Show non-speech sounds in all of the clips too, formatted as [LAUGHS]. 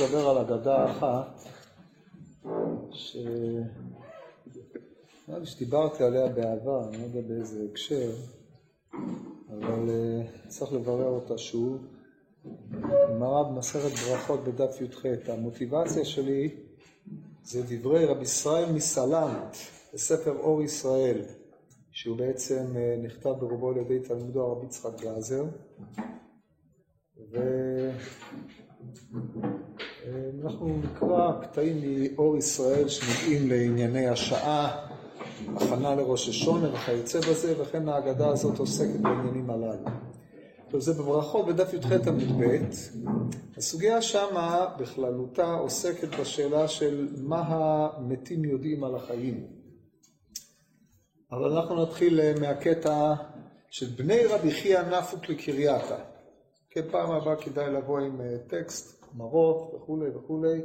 לדבר על אגדה אחת, ש... נראה לי שדיברתי עליה בעבר, אני לא יודע באיזה הקשר, אבל uh, צריך לברר אותה שוב. גמרא במסכת ברכות בדף י"ח. המוטיבציה שלי זה דברי רבי ישראל מסלנט בספר אור ישראל, שהוא בעצם uh, נכתב ברובו על ידי תלמידו הרבי יצחק גלזר. ואנחנו נקרא קטעים מאור ישראל שנוגעים לענייני השעה, הכנה לראש השונה וכיוצא בזה, וכן ההגדה הזאת עוסקת בעניינים הללו. טוב, זה בברכות בדף י"ח עמוד ב', הסוגיה שמה בכללותה עוסקת בשאלה של מה המתים יודעים על החיים. אבל אנחנו נתחיל מהקטע של בני רבי חייא נפוק לקרייתה. כן, פעם הבאה כדאי לבוא עם טקסט, מרות וכולי וכולי.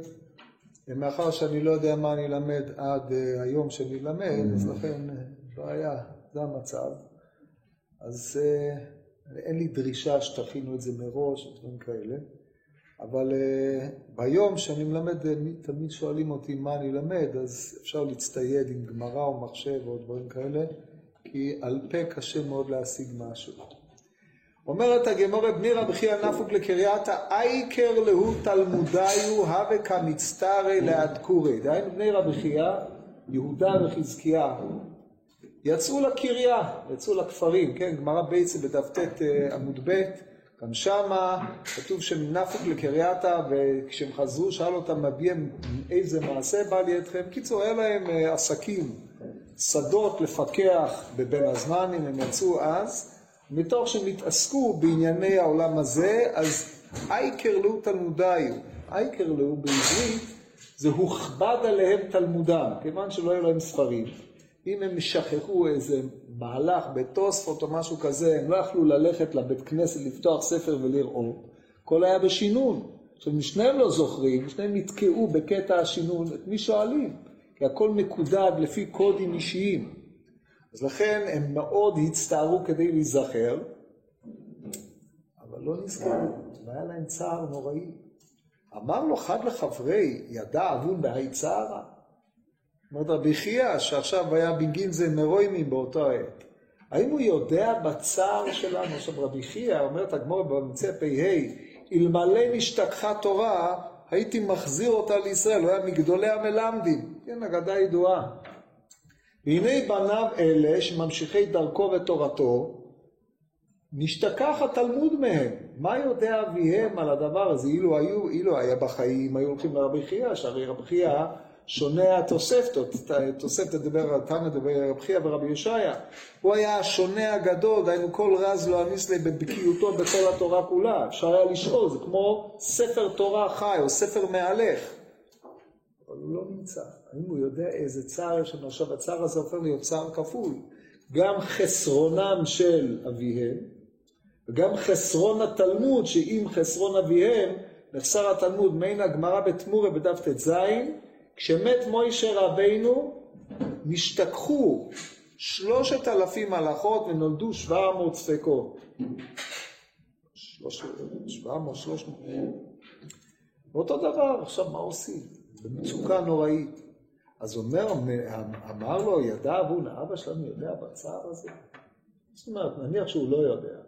מאחר שאני לא יודע מה אני אלמד עד היום שאני אלמד, אז לכן לא היה, זה המצב. אז אין לי דרישה שתכינו את זה מראש, דברים כאלה. אבל ביום שאני מלמד, תמיד שואלים אותי מה אני אלמד, אז אפשר להצטייד עם גמרא או מחשב או דברים כאלה, כי על פה קשה מאוד להשיג משהו. אומרת הגמורה בני רבי חייא נפוק לקרייתא אייקר להו תלמודיו הווה כמצטרי להדקורי. דהיינו בני רבי חייא, יהודה וחזקיה, יצאו לקריה, יצאו לכפרים, כן, גמרא בייצה בדף ט' עמוד ב', גם שמה כתוב שהם נפוק לקרייתא וכשהם חזרו שאל אותם מביע איזה מעשה בא לידכם. קיצור, היה להם עסקים, שדות לפקח בבין הזמנים, הם יצאו אז. מתוך שהם התעסקו בענייני העולם הזה, אז אייקר לו תלמודיו, אייקר לו בעברית זה הוכבד עליהם תלמודם, כיוון שלא היו להם ספרים. אם הם שכחו איזה מהלך בתוספות או משהו כזה, הם לא יכלו ללכת לבית כנסת לפתוח ספר ולראות, הכל היה בשינון. עכשיו, שניהם לא זוכרים, שניהם נתקעו בקטע השינון, את מי שואלים? כי הכל מקודד לפי קודים אישיים. אז לכן הם מאוד הצטערו כדי להיזכר, אבל לא נזכרו, והיה להם צער נוראי. אמר לו חד לחברי, ידע אבון בהי צערה? אומרת רבי חייא, שעכשיו היה בגינזן מרוימים באותו עת. האם הוא יודע בצער שלנו? עכשיו רבי חייא, אומרת הגמור במצא פ"ה, אלמלא נשתכחה תורה, הייתי מחזיר אותה לישראל, הוא היה מגדולי המלמדים. כן, אגדה ידועה. והנה בניו אלה שממשיכי דרכו ותורתו, נשתכח התלמוד מהם. מה יודע אביהם על הדבר הזה? אילו היו, אילו היה בחיים, היו הולכים לרבי חייא, שהרי רבי חייא שונה התוספתות, תוספתא דבר, תנא דבר רבי חייא ורבי ישעיה. הוא היה השונה הגדול, דהיינו כל רז לא אמיס לי בבקיאותו בכל התורה כולה. אפשר היה לשאול, זה כמו ספר תורה חי או ספר מהלך. אבל הוא לא נמצא. האם הוא יודע איזה צער יש לנו עכשיו? הצער הזה הופך להיות צער כפול. גם חסרונם של אביהם, וגם חסרון התלמוד, שאם חסרון אביהם, נחסר התלמוד, מעין הגמרא בתמורה בדף ט"ז, כשמת מוישה רבינו, נשתכחו שלושת אלפים הלכות ונולדו שבע מאות ספקות. שבע מאות, שלוש מאות. ואותו דבר, עכשיו מה עושים? במצוקה נוראית. אז אומר, אמר לו, ידע אבון, אבא שלנו יודע בצער הזה? זאת אומרת, נניח שהוא לא יודע.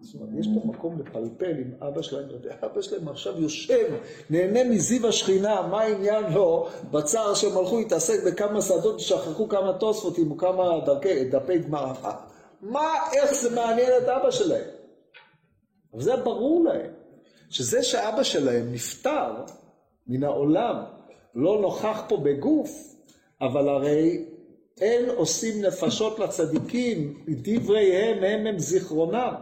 זאת אומרת, יש פה מקום לפלפל אם אבא שלהם יודע. [LAUGHS] אבא שלהם עכשיו יושב, נהנה מזיו השכינה, מה העניין לו בצער שהם הלכו להתעסק בכמה שדות ושכחו כמה תוספותים או כמה דרכי, דפי גמרא. [LAUGHS] מה, איך זה מעניין את אבא שלהם? אבל זה ברור להם, שזה שאבא שלהם נפטר מן העולם, לא נוכח פה בגוף, אבל הרי אין עושים נפשות לצדיקים, דבריהם הם הם זיכרונם.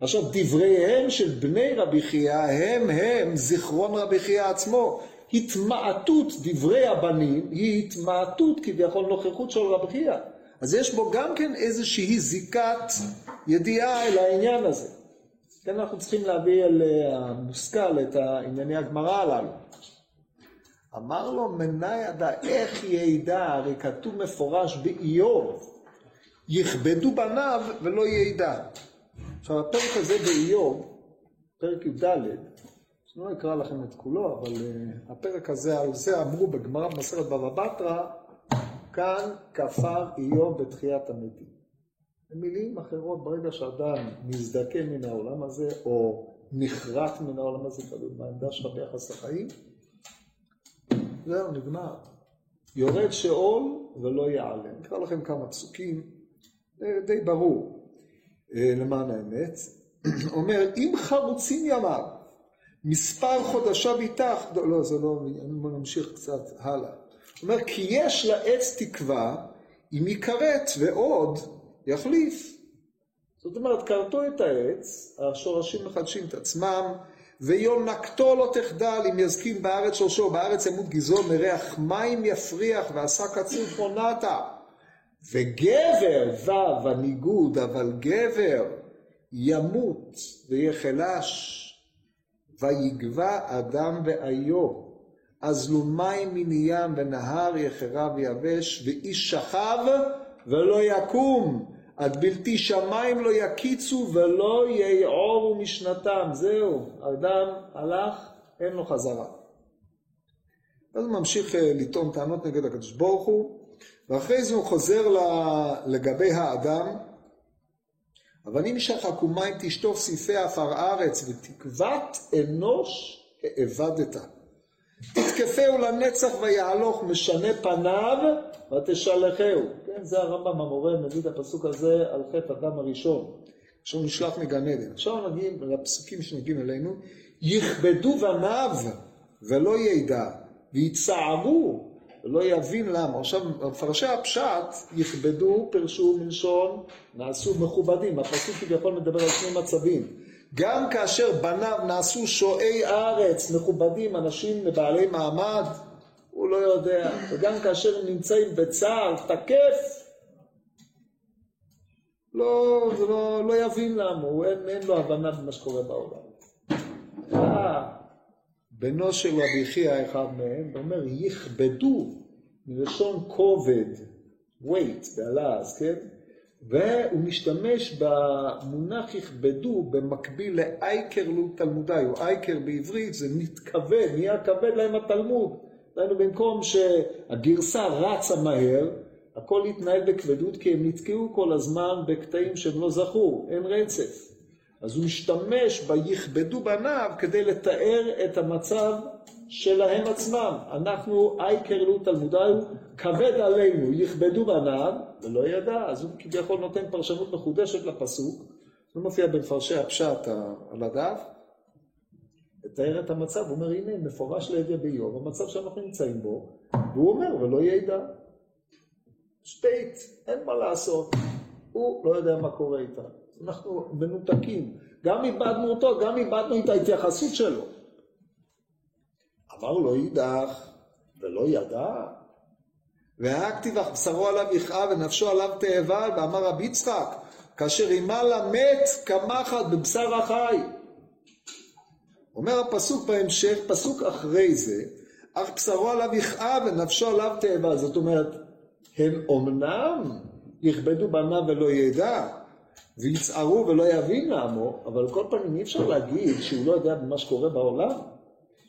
עכשיו דבריהם של בני רבי חייא הם הם זיכרון רבי חייא עצמו. התמעטות דברי הבנים היא התמעטות כביכול נוכחות של רבי חייא. אז יש בו גם כן איזושהי זיקת ידיעה אל העניין הזה. כן אנחנו צריכים להביא אל המושכל את ענייני הגמרא הללו. אמר לו מנאי ידע, איך ידע, הרי כתוב מפורש באיוב, יכבדו בניו ולא ידע. עכשיו הפרק הזה באיוב, פרק י"ד, אני לא אקרא לכם את כולו, אבל uh, הפרק הזה, על זה אמרו בגמרא במסכת בבא בתרא, כאן כפר איוב בתחיית המתים. במילים אחרות, ברגע שאדם מזדקן מן העולם הזה, או נחרט מן העולם הזה, תלוי בעמדה שלך ביחס לחיים, זהו, נגמר. יורד שאול ולא יעלה. נקרא לכם כמה פסוקים, די ברור, אה, למען האמת. [CLEARS THROAT] אומר, אם חרוצים ימיו, מספר חודשיו איתך, לא, לא, זה לא, בוא נמשיך קצת הלאה. אומר, כי יש לעץ תקווה, אם יכרת ועוד יחליף. זאת אומרת, כרתו את העץ, השורשים מחדשים את עצמם, ויונקתו לא תחדל אם יזקין בארץ שורשו, בארץ ימות גזעו מריח מים יפריח ועשה קציר פונתה. וגבר, ו' הניגוד, אבל גבר ימות ויחלש, ויגבע אדם ואיו, אזלו מים מן ים ונהר יחרב יבש, ואיש שכב ולא יקום. עד בלתי שמיים לא יקיצו ולא יעורו משנתם. זהו, האדם הלך, אין לו חזרה. אז הוא ממשיך אה, לטעון טענות נגד הקדוש ברוך הוא, ואחרי זה הוא חוזר לגבי האדם, אבנים שחקו מים תשטוף סעיפי עפר ארץ ותקוות אנוש האבדת. תתקפהו לנצח ויהלוך משנה פניו ותשלחהו. כן, זה הרמב"ם המורה מביא את הפסוק הזה על חטא אדם הראשון, שהוא נשלח מגן עדן. עכשיו נגיעים לפסוקים שנגיעים אלינו, יכבדו בניו ולא ידע, ויצערו ולא יבין למה. עכשיו, מפרשי הפשט יכבדו, פרשו מלשון, נעשו מכובדים. הפסוק כביכול מדבר על שני מצבים. גם כאשר בניו נעשו שועי ארץ, מכובדים, אנשים בעלי מעמד, הוא לא יודע, וגם כאשר הם נמצאים בצער, תקף, לא, זה לא, לא יבין למה, הוא אין, אין לו הבנה במה שקורה בעולם. אה, בנו של רבי חייא אחד מהם, ואומר, יכבדו, מלשון כובד, weight, בלעז, כן? והוא משתמש במונח יכבדו במקביל לאייקר תלמודי, או אייקר בעברית זה מתכבד, נהיה כבד להם התלמוד. דהיינו במקום שהגרסה רצה מהר, הכל התנהל בכבדות כי הם נתקעו כל הזמן בקטעים שהם לא זכו, אין רצף. אז הוא משתמש ביכבדו בניו כדי לתאר את המצב שלהם עצמם. אנחנו, אייקר לו תלמודיו, כבד עלינו, יכבדו בניו, ולא ידע, אז הוא כביכול נותן פרשנות מחודשת לפסוק, זה מופיע במפרשי הפשט על הדף, לתאר את המצב, הוא אומר, הנה, מפורש לידי באיוב, המצב שאנחנו נמצאים בו, והוא אומר, ולא ידע. שטייט, אין מה לעשות, הוא לא יודע מה קורה איתה. אנחנו מנותקים. גם איבדנו אותו, גם איבדנו את ההתייחסות שלו. אמר לו אידך, ולא ידע. והכתיב אך בשרו עליו יכאב ונפשו עליו תאבל, ואמר רבי יצחק, כאשר אימה למת כמחט בבשר החי. אומר הפסוק בהמשך, פסוק אחרי זה, אך בשרו עליו יכאב ונפשו עליו תאבל. זאת אומרת, הם אומנם יכבדו בניו ולא ידע, ויצערו ולא יבין לעמו, אבל על כל פנים אי אפשר להגיד שהוא לא יודע במה שקורה בעולם.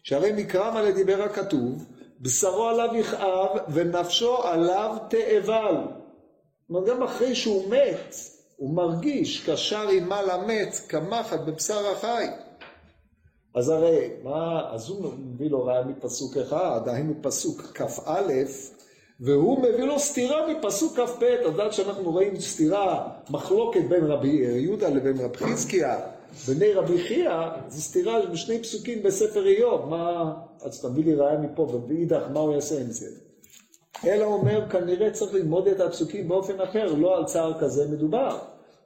שהרי מקרא מלא דיבר הכתוב, בשרו עליו יכאב ונפשו עליו תאבל. אומרת, גם אחרי שהוא מת, הוא מרגיש קשר עמה למת כמחט בבשר החי. אז הרי, מה, אז הוא מביא לו ראיה מפסוק אחד, היינו פסוק כ"א, והוא מביא לו סתירה מפסוק כ"ב, אז עד שאנחנו רואים סתירה, מחלוקת בין רבי יהודה לבין רבי חזקיה, בני רבי חייא, זו סתירה בשני פסוקים בספר איוב, מה, אז תביא לי ראיה מפה, ובאידך, מה הוא יעשה עם זה? אלא אומר, כנראה צריך ללמוד את הפסוקים באופן אחר, לא על צער כזה מדובר.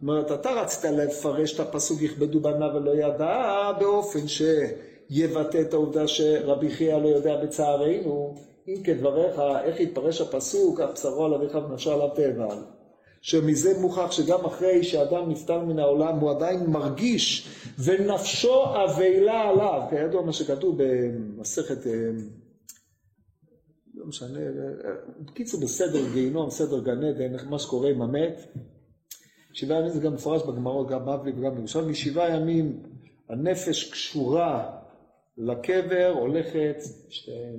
אומרת, אתה רצית לפרש את הפסוק יכבדו בנה ולא ידע, באופן שיבטא את העובדה שרבי חייא לא יודע בצערנו, אם כדבריך, איך יתפרש הפסוק, אך בשרו על אביך ונפשו עליו תאבל. שמזה מוכח שגם אחרי שאדם נפטר מן העולם הוא עדיין מרגיש ונפשו אבלה עליו, כידוע מה שכתוב במסכת, אה, לא משנה, אה, בקיצור בסדר גיהינום, סדר גן עדן, מה שקורה עם המת, שבעה ימים זה גם מפורש בגמרות, גם בבלי וגם בירושלים, משבעה ימים הנפש קשורה לקבר, הולכת,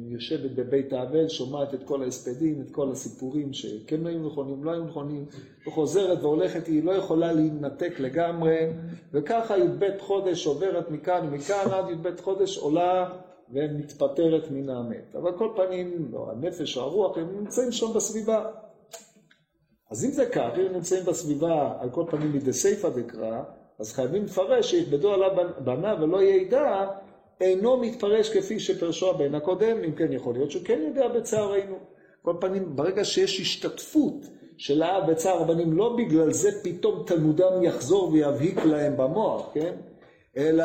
יושבת בבית האבל, שומעת את כל ההספדים, את כל הסיפורים שכן היו נכונים, לא היו נכונים, וחוזרת והולכת, היא לא יכולה להינתק לגמרי, וככה י"ב חודש עוברת מכאן ומכאן, עד י"ב חודש עולה ומתפטרת מן המת. אבל כל פנים, לא, הנפש או הרוח, הם נמצאים שם בסביבה. אז אם זה כך, אם נמצאים בסביבה, על כל פנים מדי סיפא דקרא, אז חייבים לפרש שיכבדו עליו בניו ולא ידע, אינו מתפרש כפי שפרשו הבן הקודם, אם כן יכול להיות שהוא כן יודע בצערנו. כל פנים, ברגע שיש השתתפות של האב בצער הבנים, לא בגלל זה פתאום תלמודם יחזור ויבהיק להם במוח, כן? אלא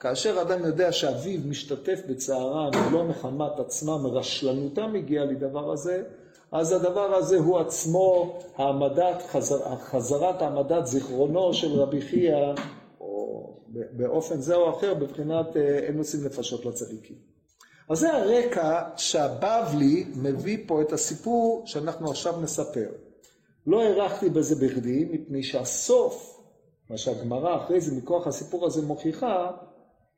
כאשר אדם יודע שאביו משתתף בצערם ולא מחמת עצמם, רשלנותם הגיעה לדבר הזה, אז הדבר הזה הוא עצמו העמדת, חזר, חזרת העמדת זיכרונו של רבי חייא, או באופן זה או אחר, בבחינת אה, אין עושים נפשות לצדיקים. אז זה הרקע שהבבלי מביא פה את הסיפור שאנחנו עכשיו נספר. לא הארכתי בזה בכדי, מפני שהסוף, מה שהגמרא אחרי זה מכוח הסיפור הזה מוכיחה,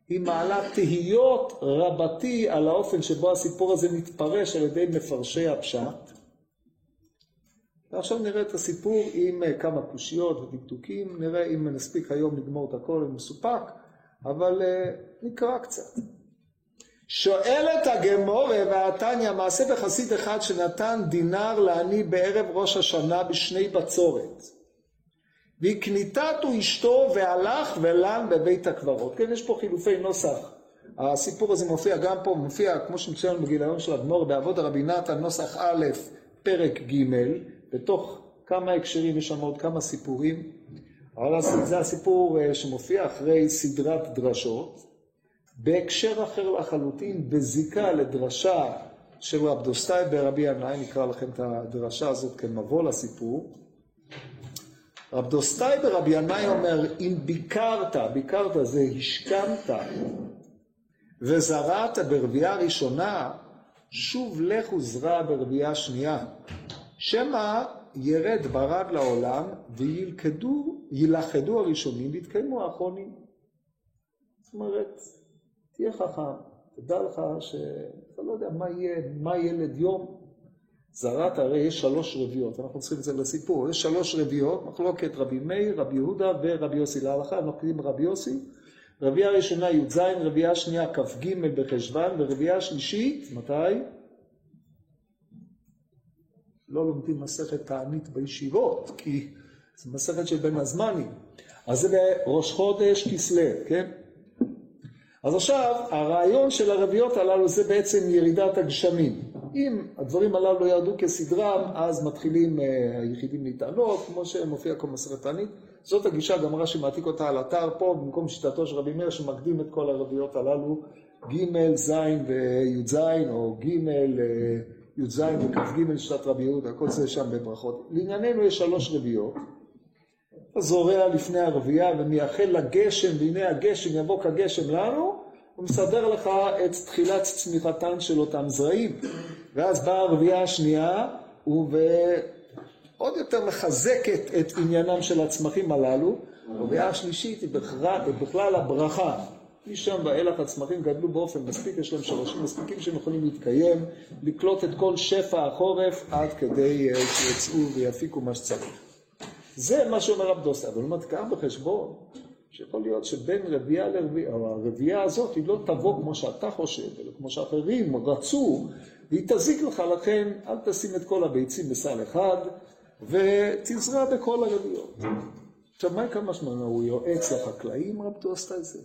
היא מעלה תהיות רבתי על האופן שבו הסיפור הזה מתפרש על ידי מפרשי הפשט. ועכשיו נראה את הסיפור עם אה, כמה קושיות ודקדוקים, נראה אם נספיק היום לגמור את הכל מסופק, אבל uh, נקרא קצת. שואלת הגמורה והתניא מעשה בחסיד אחד שנתן דינר לעני בערב ראש השנה בשני בצורת. והקניתתו אשתו והלך ולן בבית הקברות. כן, יש פה חילופי נוסח. הסיפור הזה מופיע גם פה, מופיע כמו שמצוין בגיליון של הגמור בעבוד הרבי נתן, נוסח א', פרק ג', בתוך כמה הקשרים יש שם עוד כמה סיפורים, אבל זה הסיפור אה, שמופיע אחרי סדרת דרשות, בהקשר אחר לחלוטין, בזיקה לדרשה של רב דוסטאי ברבי ינאי, נקרא לכם את הדרשה הזאת כמבוא לסיפור. רב דוסטאי ברבי ינאי אומר, אם ביכרת, ביכרת זה השכמת, וזרעת ברביעה ראשונה, שוב לך וזרע ברבייה שנייה. שמא ירד ברד לעולם וילכדו, הראשונים ויתקיימו האחרונים. זאת אומרת, תהיה חכם, תדע לך שאתה לא יודע מה יהיה, מה ילד יום. זרעת, הרי יש שלוש רביעות, אנחנו צריכים את זה לסיפור, יש שלוש רביעות, מחלוקת רבי מאיר, רבי יהודה ורבי יוסי להלכה, אנחנו קוראים רבי יוסי. רביעה ראשונה י"ז, רביעה שנייה כ"ג בחשוון, ורביעה שלישית, מתי? לא לומדים מסכת תענית בישיבות, כי זו מסכת של בין הזמנים. אז זה בראש חודש כסלו, כן? אז עכשיו, הרעיון של הרביעות הללו זה בעצם ירידת הגשמים. אם הדברים הללו ירדו כסדרם, אז מתחילים uh, היחידים להתעלות, כמו שמופיע כל מסכת תענית. זאת הגישה, גם רש"י מעתיק אותה על אתר פה, במקום שיטתו של רבי מאיר, שמקדים את כל הרביעות הללו, ג', ז' וי"ז, או ג', uh, י"ז וכ"ג שנת רבי יהודה, כל זה שם בברכות. לענייננו יש שלוש רביעות. אתה זורע לפני הרבייה ומייחל לגשם, והנה הגשם יבוא כגשם לנו, הוא מסדר לך את תחילת צמיחתן של אותם זרעים. ואז באה הרבייה השנייה, ועוד יותר מחזקת את עניינם של הצמחים הללו. הרבייה השלישית היא בכלל הברכה. משם ואילך הצמחים גדלו באופן מספיק, יש להם שורשים מספיקים שהם יכולים להתקיים, לקלוט את כל שפע החורף עד כדי אה, שיצאו ויפיקו מה שצריך. זה מה שאומר רב דוסה, אבל הוא קח בחשבון שיכול להיות שבין רבייה לרבייה, או הרבייה הזאת היא לא תבוא כמו שאתה חושב, אלא כמו שאחרים רצו, והיא תזיק לך, לכן אל תשים את כל הביצים בסל אחד, ותזרע בכל הרביות. עכשיו, מה כמה שמונה? הוא יועץ לחקלאים, רב את זה?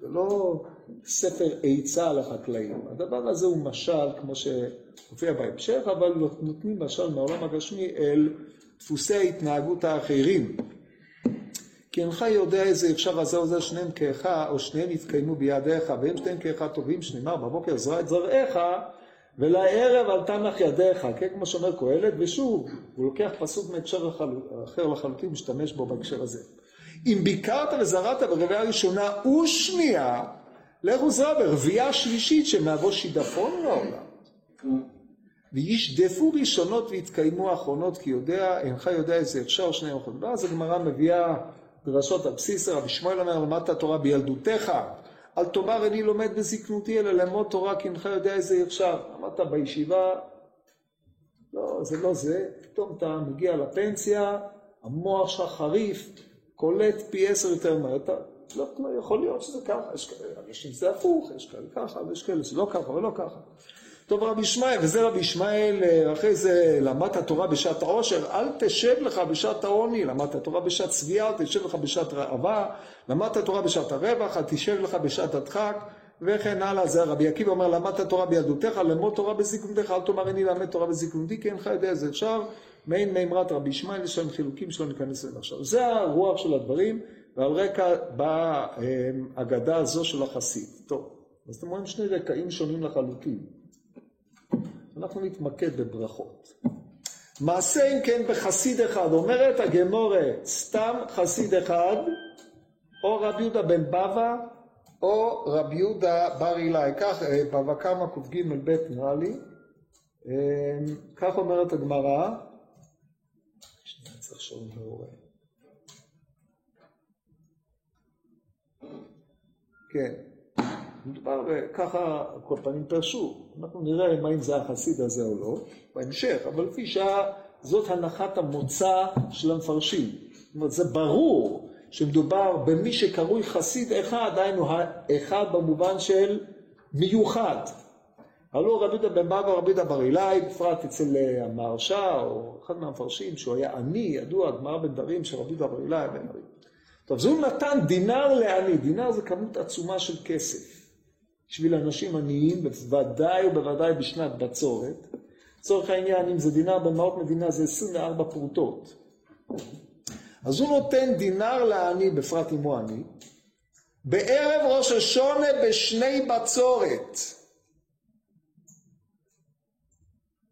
זה לא ספר עצה לחקלאים. הדבר הזה הוא משל, כמו שמופיע בהמשך, אבל נותנים משל מהעולם הגשמי אל דפוסי ההתנהגות האחרים. כי אינך יודע איזה אפשר הזה או זה שניהם כאחד, או שניהם יתקיימו בידיך, והם שניהם כאחד טובים, שנאמר בבוקר זרע את זרעך, ולערב על תנח ידיך, כן, כמו שאומר קהלת, ושוב, הוא לוקח פסוק מהקשר אחר לחלוטין, משתמש בו בהקשר הזה. אם ביקרת וזרעת ברבייה ראשונה ושנייה, לכו זרע ברבייה שלישית שמהווה שידפון לעולם. וישדפו ראשונות ויתקיימו האחרונות, כי יודע, אינך יודע איזה אפשר שני אוכל. ואז הגמרא מביאה דרשות על בסיס רבי שמואל אומר, למדת התורה בילדותך, אל תאמר איני לומד בזקנותי, אלא ללמוד תורה כי אינך יודע איזה עכשיו. אמרת בישיבה, לא, זה לא זה, פתאום אתה מגיע לפנסיה, המוח שלך חריף, קולט פי עשר יותר מהר, אתה לא, לא יכול להיות שזה ככה, יש אנשים שזה הפוך, יש כאלה ככה, ויש כאלה שלא ככה ולא ככה. טוב רבי ישמעאל, וזה רבי ישמעאל, אה, אחרי זה למדת תורה בשעת העושר, אל תשב לך בשעת העוני, למדת תורה בשעת צביעה, אל תשב לך בשעת רעבה, למדת תורה בשעת הרווח, אל תשב לך בשעת הדחק, וכן הלאה, זה רבי עקיבא אומר, למדת תורה בילדותיך, ללמוד תורה בזקנותיך, אל תאמר איני למד תורה בזקנותי, כי אינך יודע איזה אפשר, מעין מימרת רבי ישמעאל, יש שם חילוקים שלא ניכנס אליהם עכשיו. זה הרוח של הדברים, ועל רקע באה האגדה הזו של החסיד. טוב, אז אתם רואים שני רקעים שונים לחלוטין. אנחנו נתמקד בברכות. מעשה אם כן בחסיד אחד, אומרת הגמורה, סתם חסיד אחד, או רבי יהודה בן בבא, או רבי יהודה בר אילאי, כך אה, בבא קמא קג ב' נראה לי, אה, כך אומרת הגמרא, צריך לחשוב מעורר. כן, מדובר ככה, כל פנים פרשו, אנחנו נראה מה אם זה החסיד הזה או לא, בהמשך, אבל לפי שעה זאת הנחת המוצא של המפרשים. זאת אומרת, זה ברור שמדובר במי שקרוי חסיד אחד, דהיינו אחד במובן של מיוחד. הלא רבי יהודה בן בבא ורבי יהודה בר אילאי, בפרט אצל אה, המהרש"א, או אחד מהמפרשים, שהוא היה עני, ידוע, גמרא בן דרים של רבי יהודה בר אילאי. טוב, אז נתן דינר לעני, דינר זה כמות עצומה של כסף. בשביל אנשים עניים, בוודאי ובוודאי בשנת בצורת. לצורך העניין, אם זה דינר במעות מדינה, זה 24 פרוטות. אז הוא נותן דינר לעני, בפרט אם הוא עני, בערב ראש השונה בשני בצורת.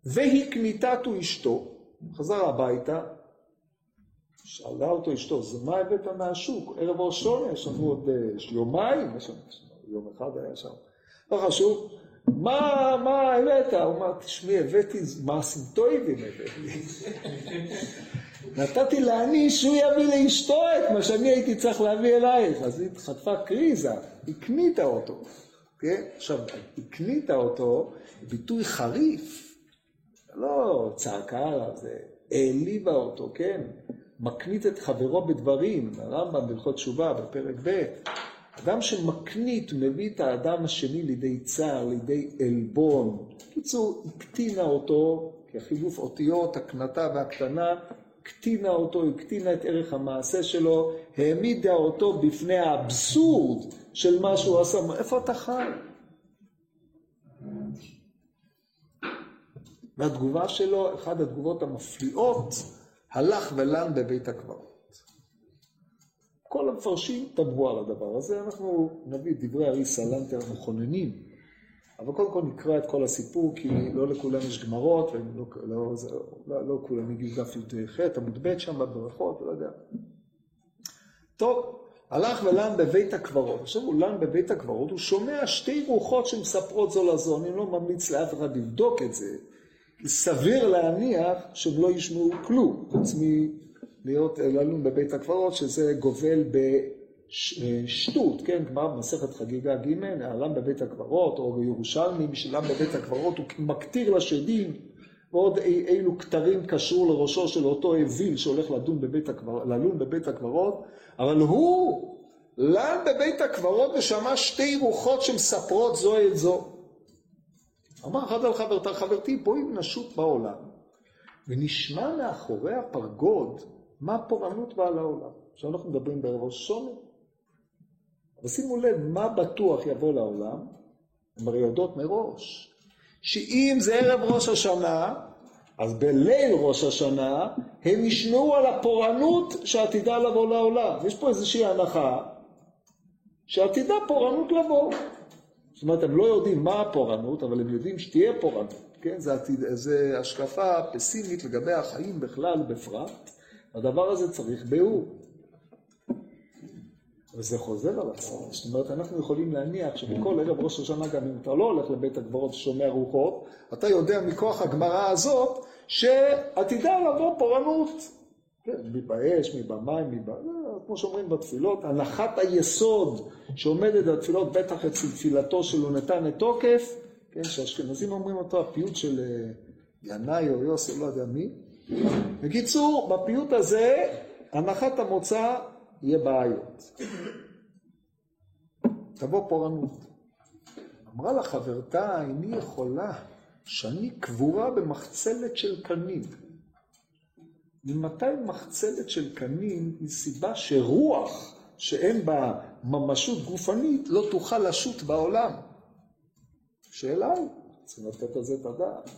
והיא קניתתו אשתו, חזר הביתה, שאלה אותו אשתו, זה מה הבאת מהשוק? ערב ראש שונה, יש לנו עוד אה, יומיים, יש לנו יום אחד היה שם, לא חשוב. מה, מה הבאת? הוא אמר, תשמעי, הבאתי מעשים טויבים הבאתי. [LAUGHS] נתתי לעני שהוא יביא לאשתו את מה שאני הייתי צריך להביא אלייך. אז היא חטפה קריזה, הקנית אותו. כן? עכשיו, הקנית אותו, ביטוי חריף. לא צעקה עליו, זה העליבה אותו, כן? מקנית את חברו בדברים, הרמב"ם בהלכות תשובה בפרק ב', אדם שמקנית מביא את האדם השני לידי צער, לידי עלבון. בקיצור, הקטינה אותו, כחילוף אותיות, הקנתה והקטנה, הקטינה אותו, הקטינה את ערך המעשה שלו, העמידה אותו בפני האבסורד של מה שהוא עשה. איפה אתה חי? והתגובה שלו, אחת התגובות המפליאות, הלך ולן בבית הקברות. כל המפרשים תמרו על הדבר הזה, אנחנו נביא את דברי ארי סלנטר המכוננים, אבל קודם כל נקרא את כל הסיפור, כי לא לכולם יש גמרות, ולא לא, לא, לא כולם הגיעו דף י"ח, עמוד ב' שם בברכות, לא יודע. טוב, הלך ולן בבית הקברות. עכשיו הוא לן בבית הקברות, הוא שומע שתי רוחות שמספרות זו לזו, אני לא ממליץ לאף אחד לבדוק את זה, סביר להניח שהם לא ישמעו כלום, חוץ מלהיות ללון בבית הקברות, שזה גובל בשטות, כן, גמר במסכת חגיגה ג', העלם בבית הקברות, או ירושלמי, משלם בבית הקברות, הוא מקטיר לשדים, ועוד אי, אילו כתרים קשרו לראשו של אותו אוויל שהולך לדון בבית הקבר, ללון בבית הקברות, אבל הוא לן בבית הקברות ושמע שתי רוחות שמספרות זו אל זו. אמר אחד על חברתה, חברתי, בואי נשוט בעולם, ונשמע מאחורי הפרגוד מה פורענות בעל העולם. עכשיו אנחנו מדברים בערב ראש שונה. אבל שימו לב, מה בטוח יבוא לעולם? הן הרי יודעות מראש, שאם זה ערב ראש השנה, אז בליל ראש השנה הם ישמעו על הפורענות שעתידה לבוא לעולם. יש פה איזושהי הנחה שעתידה פורענות לבוא. זאת אומרת, הם לא יודעים מה הפורענות, אבל הם יודעים שתהיה פורענות, כן? זו השקפה פסימית לגבי החיים בכלל ובפרט. הדבר הזה צריך ביאור. וזה חוזר על עצמו. זאת אומרת, אנחנו יכולים להניח שבכל ערב ראש השנה, גם אם אתה לא הולך לבית הקברות ושומע רוחות, אתה יודע מכוח הגמרא הזאת שעתידה לבוא פורענות. כן, מי באש, מי במים, מי ב... כמו שאומרים בתפילות, הנחת היסוד שעומדת בתפילות, בטח אצל תפילתו של נתן את תוקף, כן, שאשכנזים אומרים אותו, הפיוט של אה, ינאי או יוסי, לא יודע מי. בקיצור, בפיוט הזה, הנחת המוצא יהיה בעיות. תבוא פורענות. אמרה לה חברתה, איני יכולה שאני קבורה במחצלת של קנים. ממתי מחצלת של קנים היא סיבה שרוח שאין בה ממשות גופנית לא תוכל לשוט בעולם? שאלה היא, צריכים לתת על זה את הדעת.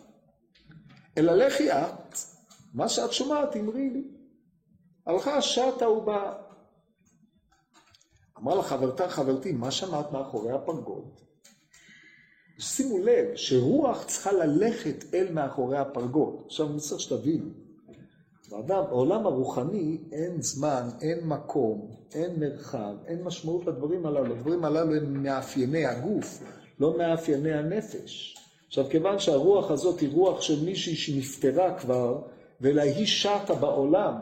אלא לכי את, מה שאת שומעת, אמרי לי. הלכה שטה ובאה. אמרה לה חברתה, חברתי, מה שמעת מאחורי הפרגוד? שימו לב שרוח צריכה ללכת אל מאחורי הפרגוד. עכשיו אני צריך שתבינו, באדם, בעולם הרוחני אין זמן, אין מקום, אין מרחב, אין משמעות לדברים הללו. הדברים הללו הם מאפייני הגוף, לא מאפייני הנפש. עכשיו, כיוון שהרוח הזאת היא רוח של מישהי שנפטרה כבר, ואלא היא שטה בעולם,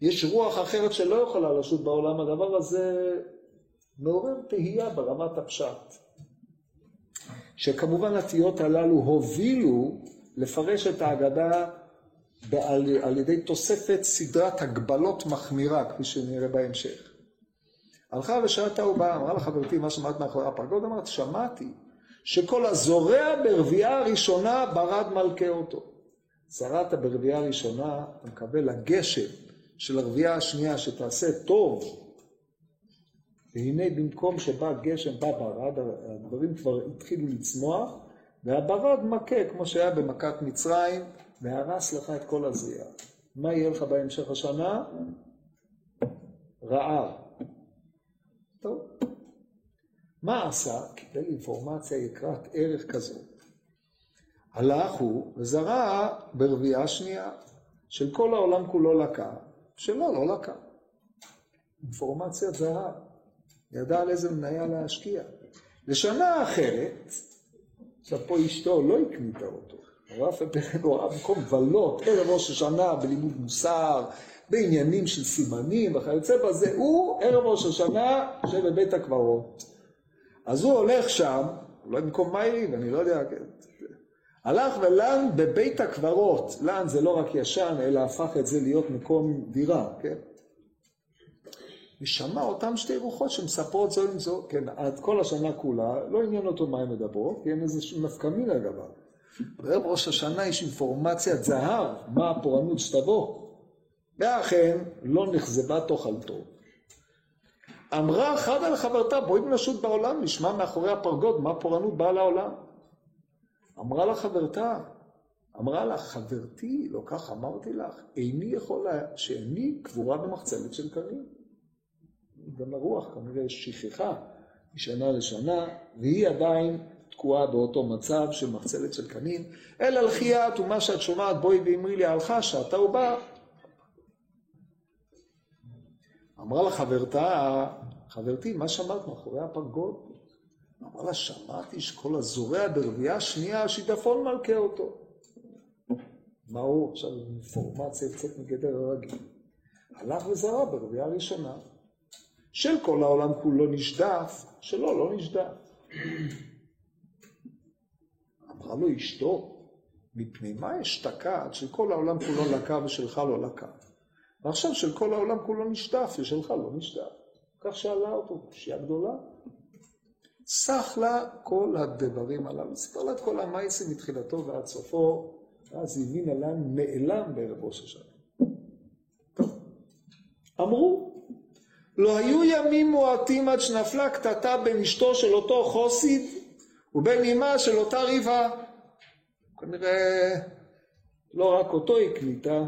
יש רוח אחרת שלא יכולה לשוט בעולם, הדבר הזה מעורר תהייה ברמת הפשט. שכמובן התהיות הללו הובילו לפרש את ההגדה על, על ידי תוספת סדרת הגבלות מחמירה, כפי שנראה בהמשך. הלכה ושאלתה ובאה, אמרה לה חברתי, מה שמעת מאחורי הפרגוד? אמרת, שמעתי שכל הזורע ברביעה הראשונה ברד מלכה אותו. זרעת ברביעה הראשונה, אתה מקבל הגשם של הרביעה השנייה שתעשה טוב, והנה במקום שבא גשם, בא ברד, הדברים כבר התחילו לצמוח, והברד מכה, כמו שהיה במכת מצרים, והרס לך את כל הזיעה. מה יהיה לך בהמשך השנה? רעב. טוב. מה עשה? קיבל אינפורמציה יקרת ערך כזאת. הלך הוא וזרע ברביעה שנייה, של כל העולם כולו לקה, שלא, לא לקה. אינפורמציית זהב. ידע על איזה מניה להשקיע. לשנה אחרת, עכשיו פה אשתו לא הקניתה אותו, הוא אף פעם במקום לבלות ערב ראש השנה בלימוד מוסר, בעניינים של סימנים וכיוצא בזה, הוא ערב ראש השנה יושב בבית הקברות. אז הוא הולך שם, אולי במקום מיירי, ואני לא יודע, כן. הלך ולן בבית הקברות, לן זה לא רק ישן, אלא הפך את זה להיות מקום דירה, כן? ושמע אותם שתי רוחות שמספרות זו עם זו, כן, עד כל השנה כולה, לא עניין אותו מה הן מדברות, כי אין איזה נפקא מינה לגביו. בערב ראש השנה יש אינפורמציית זהב, מה הפורענות שתבוא. ואכן, לא נחזבה תאכלתו. אמרה אחת לחברתה, בואי נשוט בעולם, נשמע מאחורי הפרגוד מה הפורענות באה לעולם. אמרה לה חברתה, אמרה לה, חברתי, לא כך אמרתי לך, איני יכולה, שאיני קבורה במחצלת של קנים. גם הרוח כנראה שכחה משנה לשנה, והיא עדיין תקועה באותו מצב של מחצלת של קנים. אלא לכי את ומה שאת שומעת בואי ואמרי לי הלכה שעתה הוא בא. אמרה לה חברתה, חברתי, מה שמעת מאחורי הפרגוד? אמרה לה, שמעתי שכל הזורע ברבייה שנייה, שיטפון מלכה אותו. מה הוא? עכשיו אינפורמציה יוצאת מגדר הרגיל. הלך וזרע ברבייה ראשונה. של כל העולם כולו נשדף, שלו לא נשדף. אמרה לו אשתו, מפני מה אשתקד שכל העולם כולו לקה ושלך לא לקה? ועכשיו של כל העולם כולו נשדף ושלך לא נשדף. כך שאלה אותו, קושייה גדולה. סך לה כל הדברים הללו, סיפר לה את כל המייסים מתחילתו ועד סופו, ואז הבינה לאן נעלם בערב ראש השנה. אמרו, לא היו ימים מועטים עד שנפלה קטטה בין אשתו של אותו חוסיד ובין אמה של אותה ריבה. כנראה לא רק אותו הקניתה.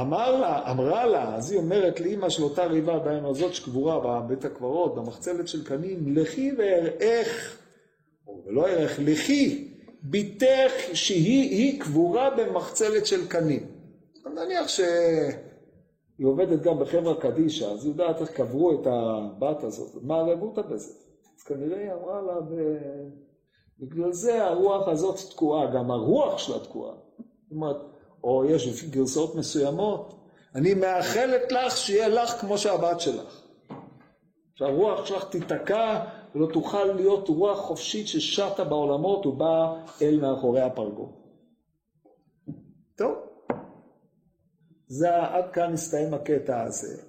אמר לה, אמרה לה, אז היא אומרת לאמא של אותה ריבה, דהיינו הזאת שקבורה בבית הקברות, במחצלת של קנים, לכי ואראך, או לא אראך, לכי, ביתך שהיא קבורה במחצלת של קנים. נניח ש... היא עובדת גם בחברה קדישא, אז היא יודעת איך קברו את הבת הזאת, מה הרבותא בזה? כנראה היא אמרה לה, בגלל זה הרוח הזאת תקועה, גם הרוח שלה תקועה. זאת אומרת, או יש גרסאות מסוימות, אני מאחלת לך שיהיה לך כמו שהבת שלך. שהרוח שלך תיתקע ולא תוכל להיות רוח חופשית ששטה בעולמות ובאה אל מאחורי הפרגוד. טוב, זה עד כאן הסתיים הקטע הזה.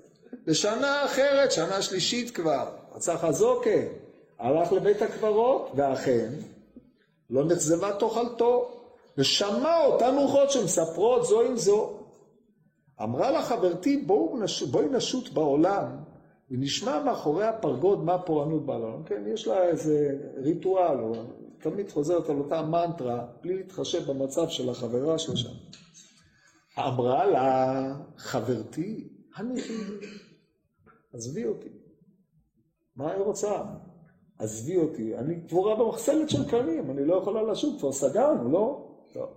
לשנה אחרת, שנה שלישית כבר, רצה חזוקה, הלך לבית הקברות, ואכן, לא נחזבה תאכלתו, ושמע אותן רוחות שמספרות זו עם זו. אמרה לה חברתי, בואו נש... בואי נשוט בעולם, ונשמע מאחורי הפרגוד מה פורענות בעולם. כן, יש לה איזה ריטואל, או תמיד חוזרת על אותה מנטרה, בלי להתחשב במצב של החברה שלה שם. אמרה לה, חברתי, הניחי, עזבי אותי. מה היא רוצה? עזבי אותי, אני קבורה במחסלת של קנים, אני לא יכולה לשוט, כבר סגרנו, לא? לא.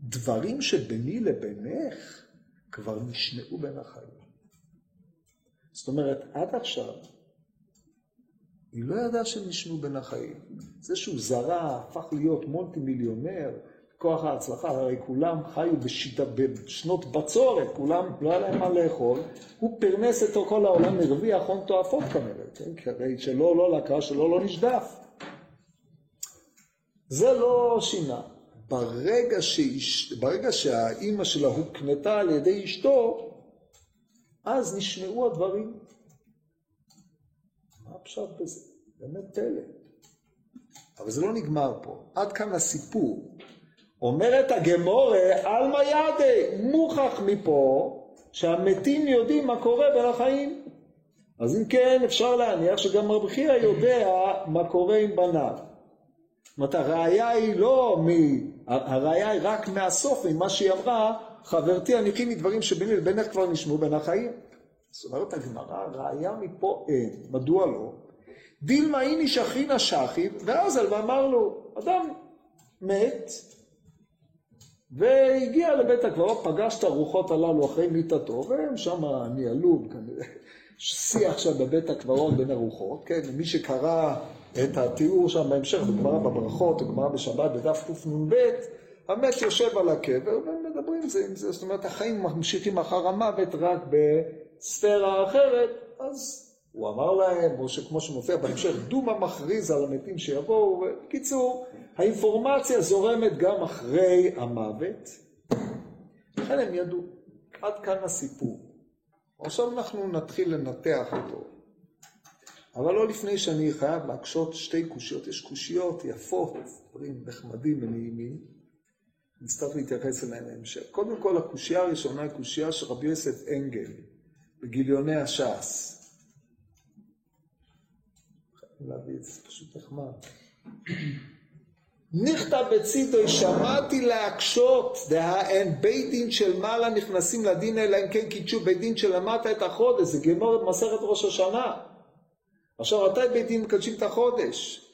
דברים שביני לבינך כבר נשמעו בין החיים. זאת אומרת, עד עכשיו, היא לא ידעה שהם נשמעו בין החיים. זה שהוא זרה, הפך להיות מולטי מיליונר, כוח ההצלחה, הרי כולם חיו בשיטה, בשנות בצורת, כולם, לא היה להם מה לאכול, הוא פרנס את כל העולם, הרוויח הון תועפות כנראה, כן? כי שלא לא לקה, שלא לא נשדף. זה לא שינה. ברגע, שאיש, ברגע שהאימא שלה הוקנתה על ידי אשתו, אז נשמעו הדברים. מה הפשט בזה? באמת פלא. אבל זה לא נגמר פה. עד כאן הסיפור. אומרת הגמורה, עלמא ידי, מוכח מפה שהמתים יודעים מה קורה בין החיים. אז אם כן, אפשר להניח שגם רבי חייא יודע מה קורה עם בניו. זאת אומרת, הראיה היא לא מ... הראיה היא רק מהסוף, ממה שהיא אמרה, חברתי הניחי מדברים שביני לבינך כבר נשמעו בין החיים. זאת אומרת הגמרא, ראיה מפה אין. מדוע לא? דילמה איני שכינה שכיב, ואז אמר לו, אדם מת, והגיע לבית הקברות, פגש את הרוחות הללו אחרי מיתתו, והם שם ניהלו כנראה שיח שם בבית הקברות בין הרוחות, כן, מי שקרא את התיאור שם בהמשך, בגמרא בברכות, בגמרא בשבת, בדף קנ"ב, המת יושב על הקבר ומדברים זה עם זה, זאת אומרת החיים ממשיכים אחר המוות רק בספירה אחרת, אז הוא אמר להם, או שכמו שמופיע בהמשך, דומה מכריז על המתים שיבואו, בקיצור, האינפורמציה זורמת גם אחרי המוות, לכן הם ידעו. עד כאן הסיפור. עכשיו אנחנו נתחיל לנתח אותו. אבל לא לפני שאני חייב להקשות שתי קושיות. יש קושיות יפות, דברים נחמדים ונעימים. נצטרך להתייחס אליהם בהמשך. קודם כל, הקושייה הראשונה היא קושייה של רבי יוסף אנגל, בגיליוני הש"ס. להביא את זה, פשוט נחמד. נכתב בצידו, שמעתי להקשות, דהאין בית דין של מעלה נכנסים לדין אלא אם כן קידשו בית דין של למטה את החודש, זה גמור מסכת ראש השנה. עכשיו, מתי בית דין מקדשים את החודש?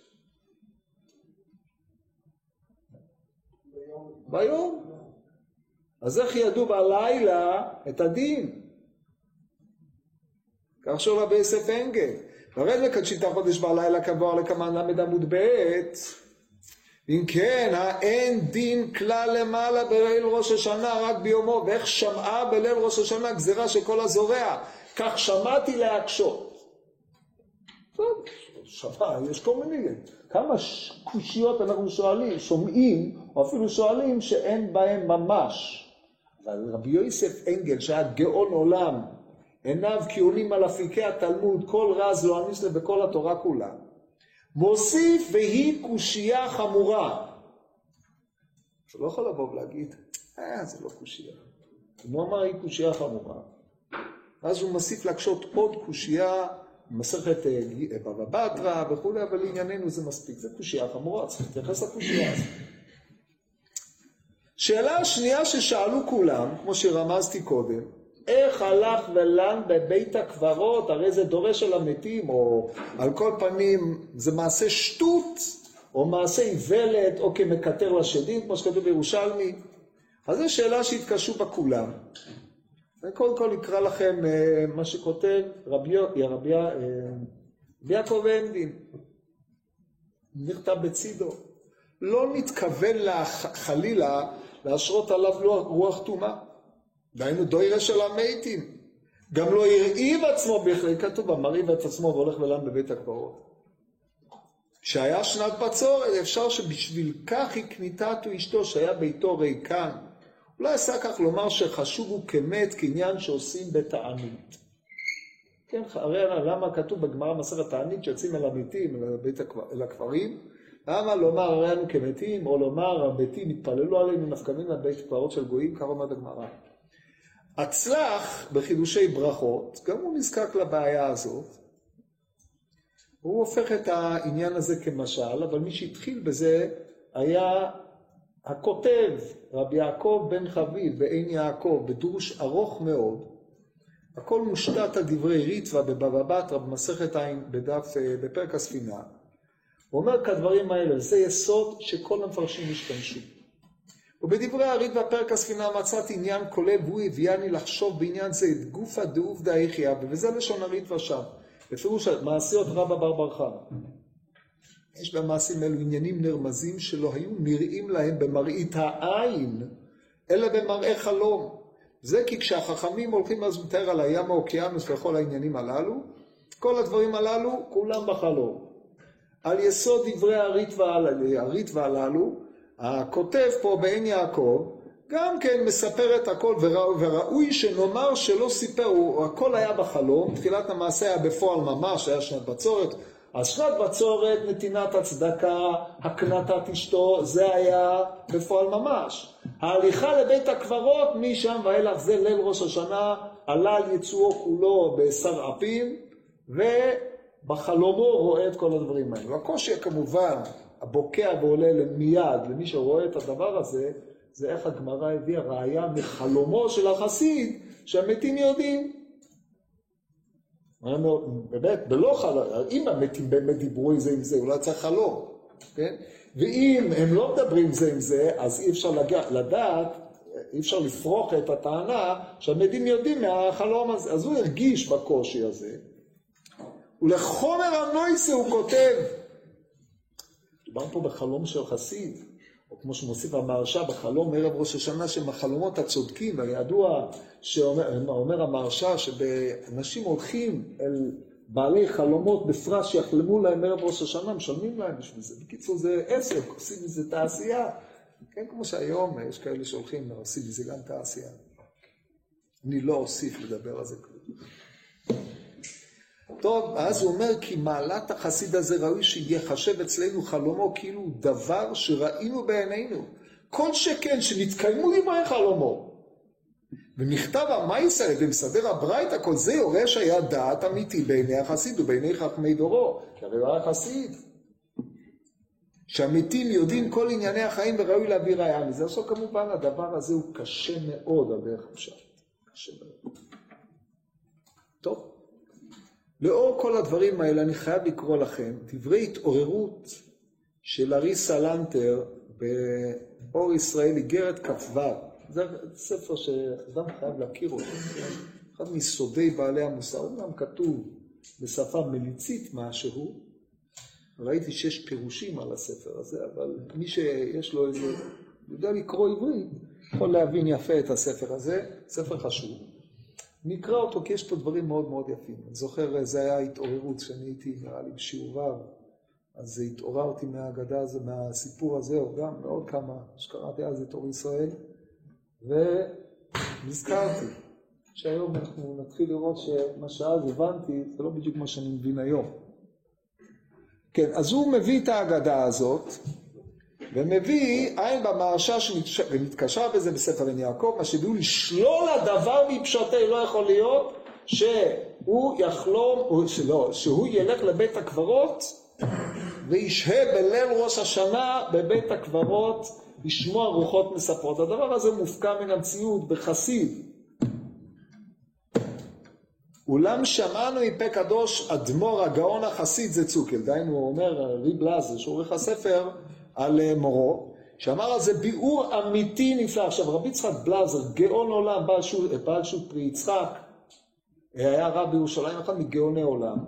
ביום. אז איך ידעו בלילה את הדין? כך שואל רבי יוסף אנגל. והרי מקדשים את החודש בלילה כבואר לקמן ל' עמוד ב' אם כן, האין דין כלל למעלה בליל ראש השנה רק ביומו, ואיך שמעה בליל ראש השנה גזירה של כל הזורע, כך שמעתי להקשות. טוב, שמע, יש כל מיני, כמה קושיות אנחנו שואלים, שומעים, או אפילו שואלים שאין בהם ממש. אבל רבי יוסף אנגל, שהיה גאון עולם, עיניו כיונים על אפיקי התלמוד, כל רז לא אניס לה בכל התורה כולה. מוסיף והיא קושייה חמורה. אתה לא יכול לבוא ולהגיד, אה, זה לא קושייה. אם הוא אמר היא קושייה חמורה, אז הוא מוסיף להקשות עוד קושייה, מסכת אה, בבא בתרא וכולי, אבל לענייננו זה מספיק. זה קושייה חמורה, צריך להתייחס לקושייה הזאת. שאלה השנייה ששאלו כולם, כמו שרמזתי קודם, איך הלך ולן בבית הקברות, הרי זה דורש על המתים, או על כל פנים זה מעשה שטות, או מעשה איוולת, או כמקטר לשדים, כמו שכתוב בירושלמי. אז זו שאלה שהתקשו בה כולם. אני קודם כל אקרא לכם uh, מה שכותב רבי, רבי, רבי uh, יעקב הנדין, נכתב בצידו. לא נתכוון לה, חלילה להשרות עליו רוח טומאה. דהיינו דוירה של המתים. גם לא הרעיב עצמו בכלל, כתוב, המרעיב את עצמו והולך ולם בבית הקברות. שהיה שנת בצורת, אפשר שבשביל כך הקניתתו אשתו, שהיה ביתו ריקן. אולי עשה כך לומר שחשוב הוא כמת כעניין שעושים בתענית. כן, הרי למה כתוב בגמרא מסכת תענית שיוצאים אל המתים, אל, הבית, אל הכפרים? למה לומר הרי אנו כמתים, או לומר המתים התפללו עלינו נפקא מינה בית קברות של גויים, כך אומרת הגמרא. הצלח בחידושי ברכות, גם הוא נזקק לבעיה הזאת. הוא הופך את העניין הזה כמשל, אבל מי שהתחיל בזה היה הכותב, רבי יעקב בן חביב בעין יעקב, בדרוש ארוך מאוד. הכל מושתת על דברי ריטווה בבבא בתרא במסכת עין בדף, אה, בפרק הספינה. הוא אומר כדברים האלה, זה יסוד שכל המפרשים השתמשו. ובדברי הריטווה פרק הספינה מצאתי עניין כולל והוא הביאני לחשוב בעניין זה את גופא דעובדא איכיא, וזה לשון הריטווה שם. בפירוש מעשיות רבא בר בר חנא. יש במעשים אלו עניינים נרמזים שלא היו נראים להם במראית העין, אלא במראה חלום. זה כי כשהחכמים הולכים אז מתאר על הים האוקיינוס וכל העניינים הללו, כל הדברים הללו כולם בחלום. על יסוד דברי הריטווה הללו, הכותב פה בעין יעקב, גם כן מספר את הכל, וראוי שנאמר שלא סיפר, הוא, הכל היה בחלום, תחילת המעשה היה בפועל ממש, היה שנת בצורת, אז שנת בצורת, נתינת הצדקה, הקנטת אשתו, זה היה בפועל ממש. ההליכה לבית הקברות, משם ואילך זה ליל ראש השנה, עלה על יצואו כולו בשר אפים, ובחלומו רואה את כל הדברים האלה. הקושי כמובן, הבוקע ועולה מיד למי שרואה את הדבר הזה, זה איך הגמרא הביאה ראייה מחלומו של החסיד, שהמתים יודעים. באמת, בלא חלום, אם המתים באמת דיברו זה עם זה, אולי צריך חלום, כן? ואם הם לא מדברים זה עם זה, אז אי אפשר לגע, לדעת, אי אפשר לפרוק את הטענה שהמתים יודעים מהחלום הזה. אז הוא הרגיש בקושי הזה, ולחומר הנויסה הוא כותב, מדובר פה בחלום של חסיד, או כמו שמוסיף המהרש"א בחלום ערב ראש השנה שהם החלומות הצודקים, והידוע שאומר המהרש"א שאנשים הולכים אל בעלי חלומות בפרט שיחלמו להם ערב ראש השנה, משלמים להם בשביל זה. בקיצור זה עסק, עושים מזה תעשייה. כן, כמו שהיום יש כאלה שהולכים ועושים מזה גם תעשייה. אני לא אוסיף לדבר על זה כלום. טוב, אז הוא אומר כי מעלת החסיד הזה ראוי שיחשב אצלנו חלומו כאילו דבר שראינו בעינינו. כל שכן שנתקיימו דברי חלומו. ומכתב המייסר במסדר הברייתא כל זה יורש שהיה דעת אמיתי בעיני החסיד ובעיני חכמי דורו, כי הרי הוא היה חסיד. שהמתים יודעים כל ענייני החיים וראוי להביא ראייה מזה. עכשיו כמובן הדבר הזה הוא קשה מאוד על דרך הפשט. קשה מאוד. טוב. לאור כל הדברים האלה אני חייב לקרוא לכם דברי התעוררות של אריסה לנטר באור ישראל איגרת כ"ו. זה ספר שאדם חייב להכיר אותו, אחד מסודי בעלי המוסר, אומנם כתוב בשפה מליצית משהו, ראיתי שיש פירושים על הספר הזה, אבל מי שיש לו איזה, יודע לקרוא עברית, יכול להבין יפה את הספר הזה, ספר חשוב. נקרא אותו כי יש פה דברים מאוד מאוד יפים. אני זוכר, זה היה התעוררות כשאני הייתי, נראה לי, בשיעור ו', אז התעוררתי מהאגדה הזו, מהסיפור הזה, או גם מעוד כמה שקראתי אז את אור ישראל, ונזכרתי שהיום אנחנו נתחיל לראות שמה שאז הבנתי, זה לא בדיוק מה שאני מבין היום. כן, אז הוא מביא את האגדה הזאת, ומביא עין במרשה ונתקשר בזה בספר בן יעקב, מה שהביאו לשלול הדבר מפשטי, לא יכול להיות שהוא יחלום, או שלא, שהוא ילך לבית הקברות וישהה בליל ראש השנה בבית הקברות לשמוע רוחות מספרות. הדבר הזה מופקע מן המציאות בחסיד. אולם שמענו מפה קדוש אדמו"ר הגאון החסיד זה צוקל, דהיינו הוא אומר ריב לזר, שהוא עורך הספר על אה, מורו, שאמר על זה ביאור אמיתי נפלא. עכשיו רבי יצחק בלזר, גאון עולם, בעל שו"ת בעל פרי יצחק, היה רב בירושלים, אחד מגאוני עולם,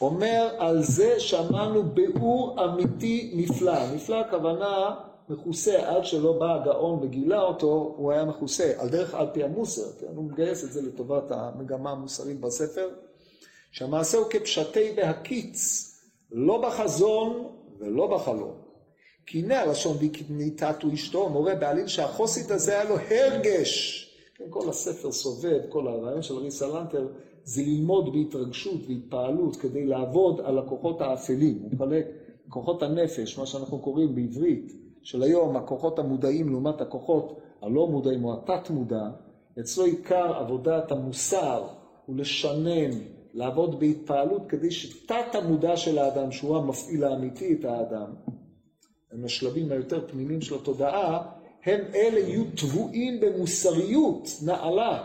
אומר על זה שמענו ביאור אמיתי נפלא. נפלא הכוונה מכוסה עד שלא בא הגאון וגילה אותו, הוא היה מכוסה, על דרך על פי המוסר, כן? הוא מגייס את זה לטובת המגמה המוסרית בספר, שהמעשה הוא כפשטי בהקיץ, לא בחזון ולא בחלום. כי הנה הלשון וניתתו אשתו, מורה בעליל שהחוסית הזה היה לו הרגש. כן, כל הספר סובב, כל הרעיון של ריסה לנטר זה ללמוד בהתרגשות והתפעלות כדי לעבוד על הכוחות האפלים. הוא מחלק כוחות הנפש, מה שאנחנו קוראים בעברית, של היום, הכוחות המודעים לעומת הכוחות הלא מודעים או התת-מודע, אצלו עיקר עבודת המוסר הוא לשנן, לעבוד בהתפעלות כדי שתת המודע של האדם, שהוא המפעיל האמיתי את האדם, הם השלבים היותר פנימיים של התודעה, הם אלה יהיו טבועים במוסריות נעלה.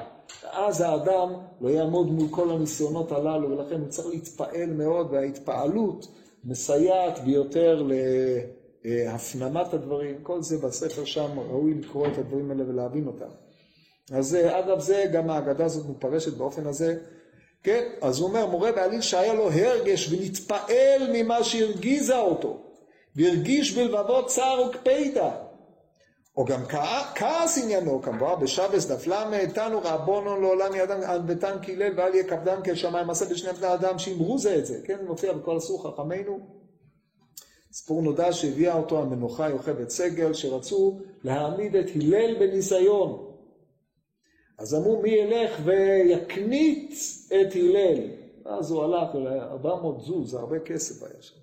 אז האדם לא יעמוד מול כל הניסיונות הללו, ולכן הוא צריך להתפעל מאוד, וההתפעלות מסייעת ביותר להפנמת הדברים. כל זה בספר שם, ראוי לקרוא את הדברים האלה ולהבין אותם. אז אגב זה, גם ההגדה הזאת מפרשת באופן הזה. כן, אז הוא אומר, מורה בעליל שהיה לו הרגש ונתפעל ממה שהרגיזה אותו, והרגיש בלבבו צער וקפידה. או גם כעס עניינו, כמובן, בשבס דף ל', תנו רבונו לעולם ידם ותן קילל ואל יהיה קפדם כשמיים מעשה בשני בני אדם שאמרו זה את זה, כן, מופיע בכל אסור חכמינו. סיפור נודע שהביאה אותו המנוחה יוכבד סגל, שרצו להעמיד את הלל בניסיון. אז אמרו מי ילך ויקנית את הלל. אז הוא הלך, 400 זוז, זה הרבה כסף היה שם.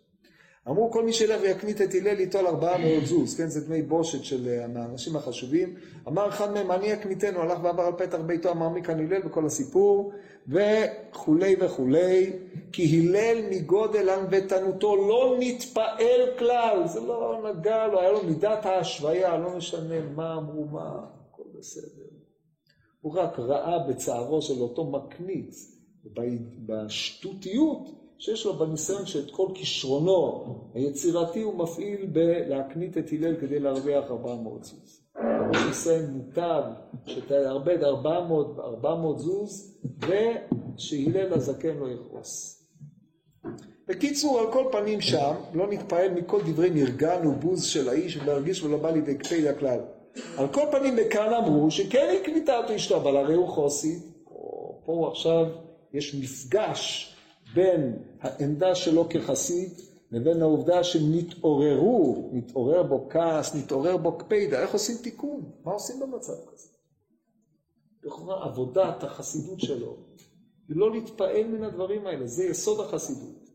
אמרו כל מי שילך ויקנית את הלל ייטול ארבעה מאות זוז, כן, זה דמי בושת של אה, האנשים החשובים. אמר אחד מהם, אני אקניתנו, הלך ועבר על פתח ביתו, אמר מכאן הלל? וכל הסיפור, וכולי וכולי, כי הלל מגודל ענוותנותו לא נתפעל כלל, זה לא נגע לו, היה לו מידת ההשוויה, לא משנה מה אמרו מה, הכל בסדר. הוא רק ראה בצערו של אותו מקניץ, בשטותיות, שיש לו בניסיון שאת כל כישרונו היצירתי הוא מפעיל בלהקנית את הלל כדי להרוויח 400 זוז. ישראל מוטב שתערבד 400, 400 זוז ושהלל הזקן לא יכעוס. בקיצור, על כל פנים שם, לא נתפעל מכל דברי נרגן ובוז של האיש ולהרגיש ולא בא לידי קפי הכלל. על כל פנים בכאן אמרו שכן הקניתה אותו אשתו, אבל הרי הוא חוסי. פה עכשיו יש מפגש בין העמדה שלו כחסיד לבין העובדה שנתעוררו, נתעורר בו כעס, נתעורר בו קפידה, איך עושים תיקון? מה עושים במצב כזה? לכאורה עבודת החסידות שלו היא לא להתפעל מן הדברים האלה, זה יסוד החסידות.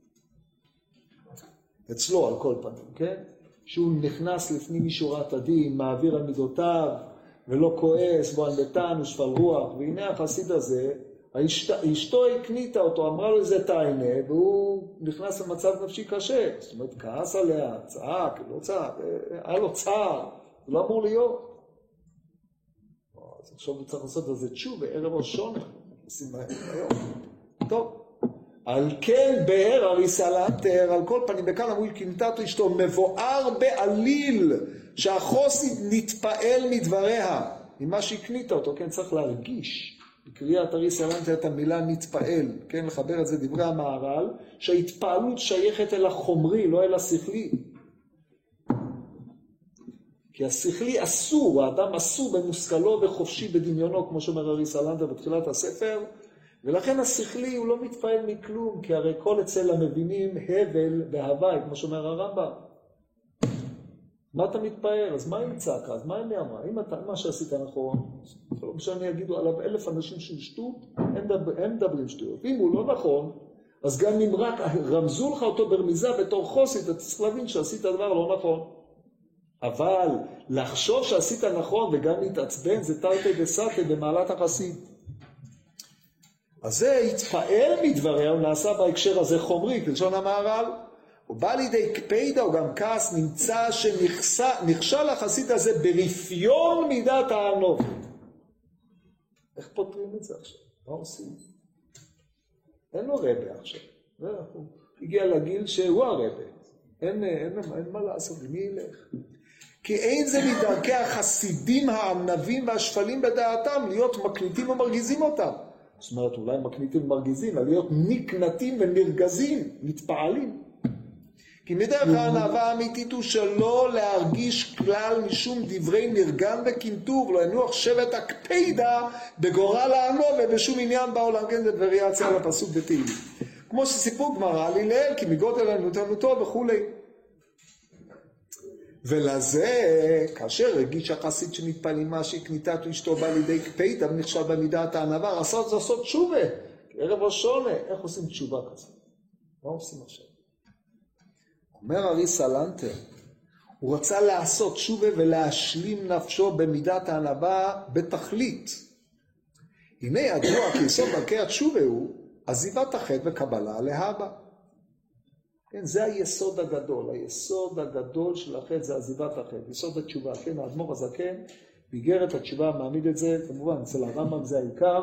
אצלו על כל פנים, כן? שהוא נכנס לפנים משורת הדין, מעביר על מידותיו, ולא כועס, בו ענבתן ושפל רוח, והנה החסיד הזה אשת, אשתו הקניתה אותו, אמרה לו איזה טיינה, והוא נכנס למצב נפשי קשה. זאת אומרת, כעס עליה, צעק, לא צעק, היה לו צער, זה לא אמור להיות. אז עכשיו הוא צריך לעשות על זה תשוב, בערב ראשון, עושים היום. טוב. על כן באר אריסלנטר, על כל פנים, בכאן אמרו קינטתו אשתו, מבואר בעליל, שהחוסית נתפעל מדבריה, ממה שהקניתה אותו, כן, צריך להרגיש. בקריאת אריס אלנטה את המילה נתפעל, כן, לחבר את זה דברי המהר"ל, שההתפעלות שייכת אל החומרי, לא אל השכלי. כי השכלי אסור, האדם אסור במושכלו וחופשי בדמיונו, כמו שאומר אריס אלנטה בתחילת הספר, ולכן השכלי הוא לא מתפעל מכלום, כי הרי כל אצל המבינים הבל והווי, כמו שאומר הרמב"ם. מה אתה מתפעל? אז מה היא צעקה? אז מה היא אמרה? אם אתה, מה שעשית נכון, לא משנה, יגידו עליו אלף אנשים שהוא שטות, הם מדברים שטויות. אם הוא לא נכון, אז גם אם רק רמזו לך אותו ברמיזה בתור חוסית, אתה צריך להבין שעשית דבר לא נכון. אבל לחשוב שעשית נכון וגם להתעצבן זה תרתי דסתרי במעלת החסיד. אז זה התפעל מדבריה, הוא נעשה בהקשר הזה חומרי, כלשון המהר"ל. הוא בא לידי קפידה, הוא גם כעס, נמצא שנכשל החסיד הזה ברפיון מידת הענוב. איך פותרים את זה עכשיו? מה עושים? אין לו רבה עכשיו. הוא הגיע לגיל שהוא הרבה. אין, אין, אין, אין מה לעשות, מי ילך? כי אין זה מדרכי החסידים הענבים והשפלים בדעתם להיות מקניטים ומרגיזים אותם. זאת אומרת, אולי מקניטים ומרגיזים, אבל להיות נקנטים ונרגזים, מתפעלים. כי מדרך הענווה האמיתית הוא שלא להרגיש כלל משום דברי נרגן וקנטור, לא ינוח שבט הקפידה בגורל הענו ובשום עניין בעולם, כן, זה וריאציה על הפסוק בתהילים. כמו שסיפור גמרא על הלל, כי מגודל ענותנותו וכולי. ולזה, כאשר הרגיש החסיד שנטפל עם מה שקניתת אשתו בא לידי קפידה ונכשל במידת הענווה, רצה לעשות תשובה, ערב ראשונה, איך עושים תשובה כזאת? מה עושים עכשיו? אומר ארי סלנטר, הוא רצה לעשות תשובה ולהשלים נפשו במידת הענווה בתכלית. הנה ידוע כי יסוד דרכי התשובה הוא עזיבת החטא וקבלה להבא. כן, זה היסוד הגדול, היסוד הגדול של החטא זה עזיבת החטא, יסוד התשובה, כן, האדמו"ר הזקן, באיגרת התשובה מעמיד את זה, כמובן אצל הרמב"ם זה העיקר,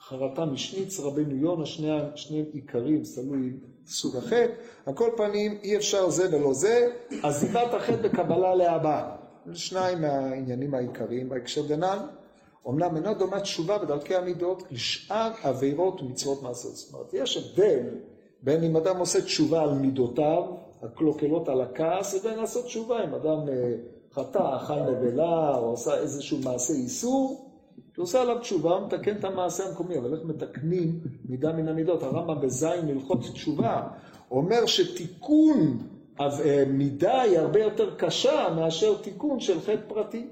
חרטה משניץ, רבנו יונה, שני, שני עיקרים, תלוי סוג החטא, על כל פנים אי אפשר זה ולא זה, עזיבת החטא וקבלה להבא, שניים מהעניינים העיקריים בהקשר דנן, אמנם אינה דומה תשובה בדרכי המידות לשאר עבירות ומצוות מעשיות, זאת אומרת יש הבדל בין אם אדם עושה תשובה על מידותיו, הקלוקלות על הכעס, לבין לעשות תשובה אם אדם אה, חטא, אכל נבלה, או עשה איזשהו מעשה איסור, הוא עושה עליו תשובה, מתקן את המעשה המקומי, אבל איך מתקנים מידה מן המידות? הרמב"ם בזין הלכות תשובה אומר שתיקון אה, מידה היא הרבה יותר קשה מאשר תיקון של חטא פרטי.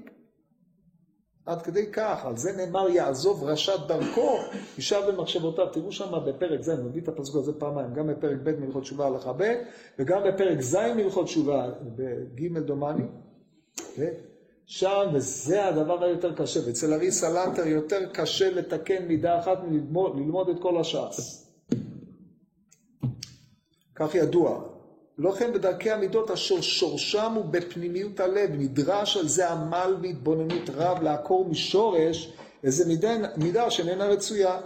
עד כדי כך, על זה נאמר יעזוב ראשת דרכו, ישב במחשבותיו. תראו שם בפרק ז', מביא את הפסוק הזה פעמיים, גם בפרק ב' מלכות תשובה הלכה ב', וגם בפרק ז' מלכות תשובה, בג' דומני. שם, וזה הדבר היותר קשה, ואצל אריסה לנטר יותר קשה לתקן מידה אחת מללמוד את כל הש"ס. כך ידוע. לא כן בדרכי המידות אשר שורשם הוא בפנימיות הלב, נדרש על זה עמל והתבוננות רב לעקור משורש איזה מידה, מידה שאיננה רצויה.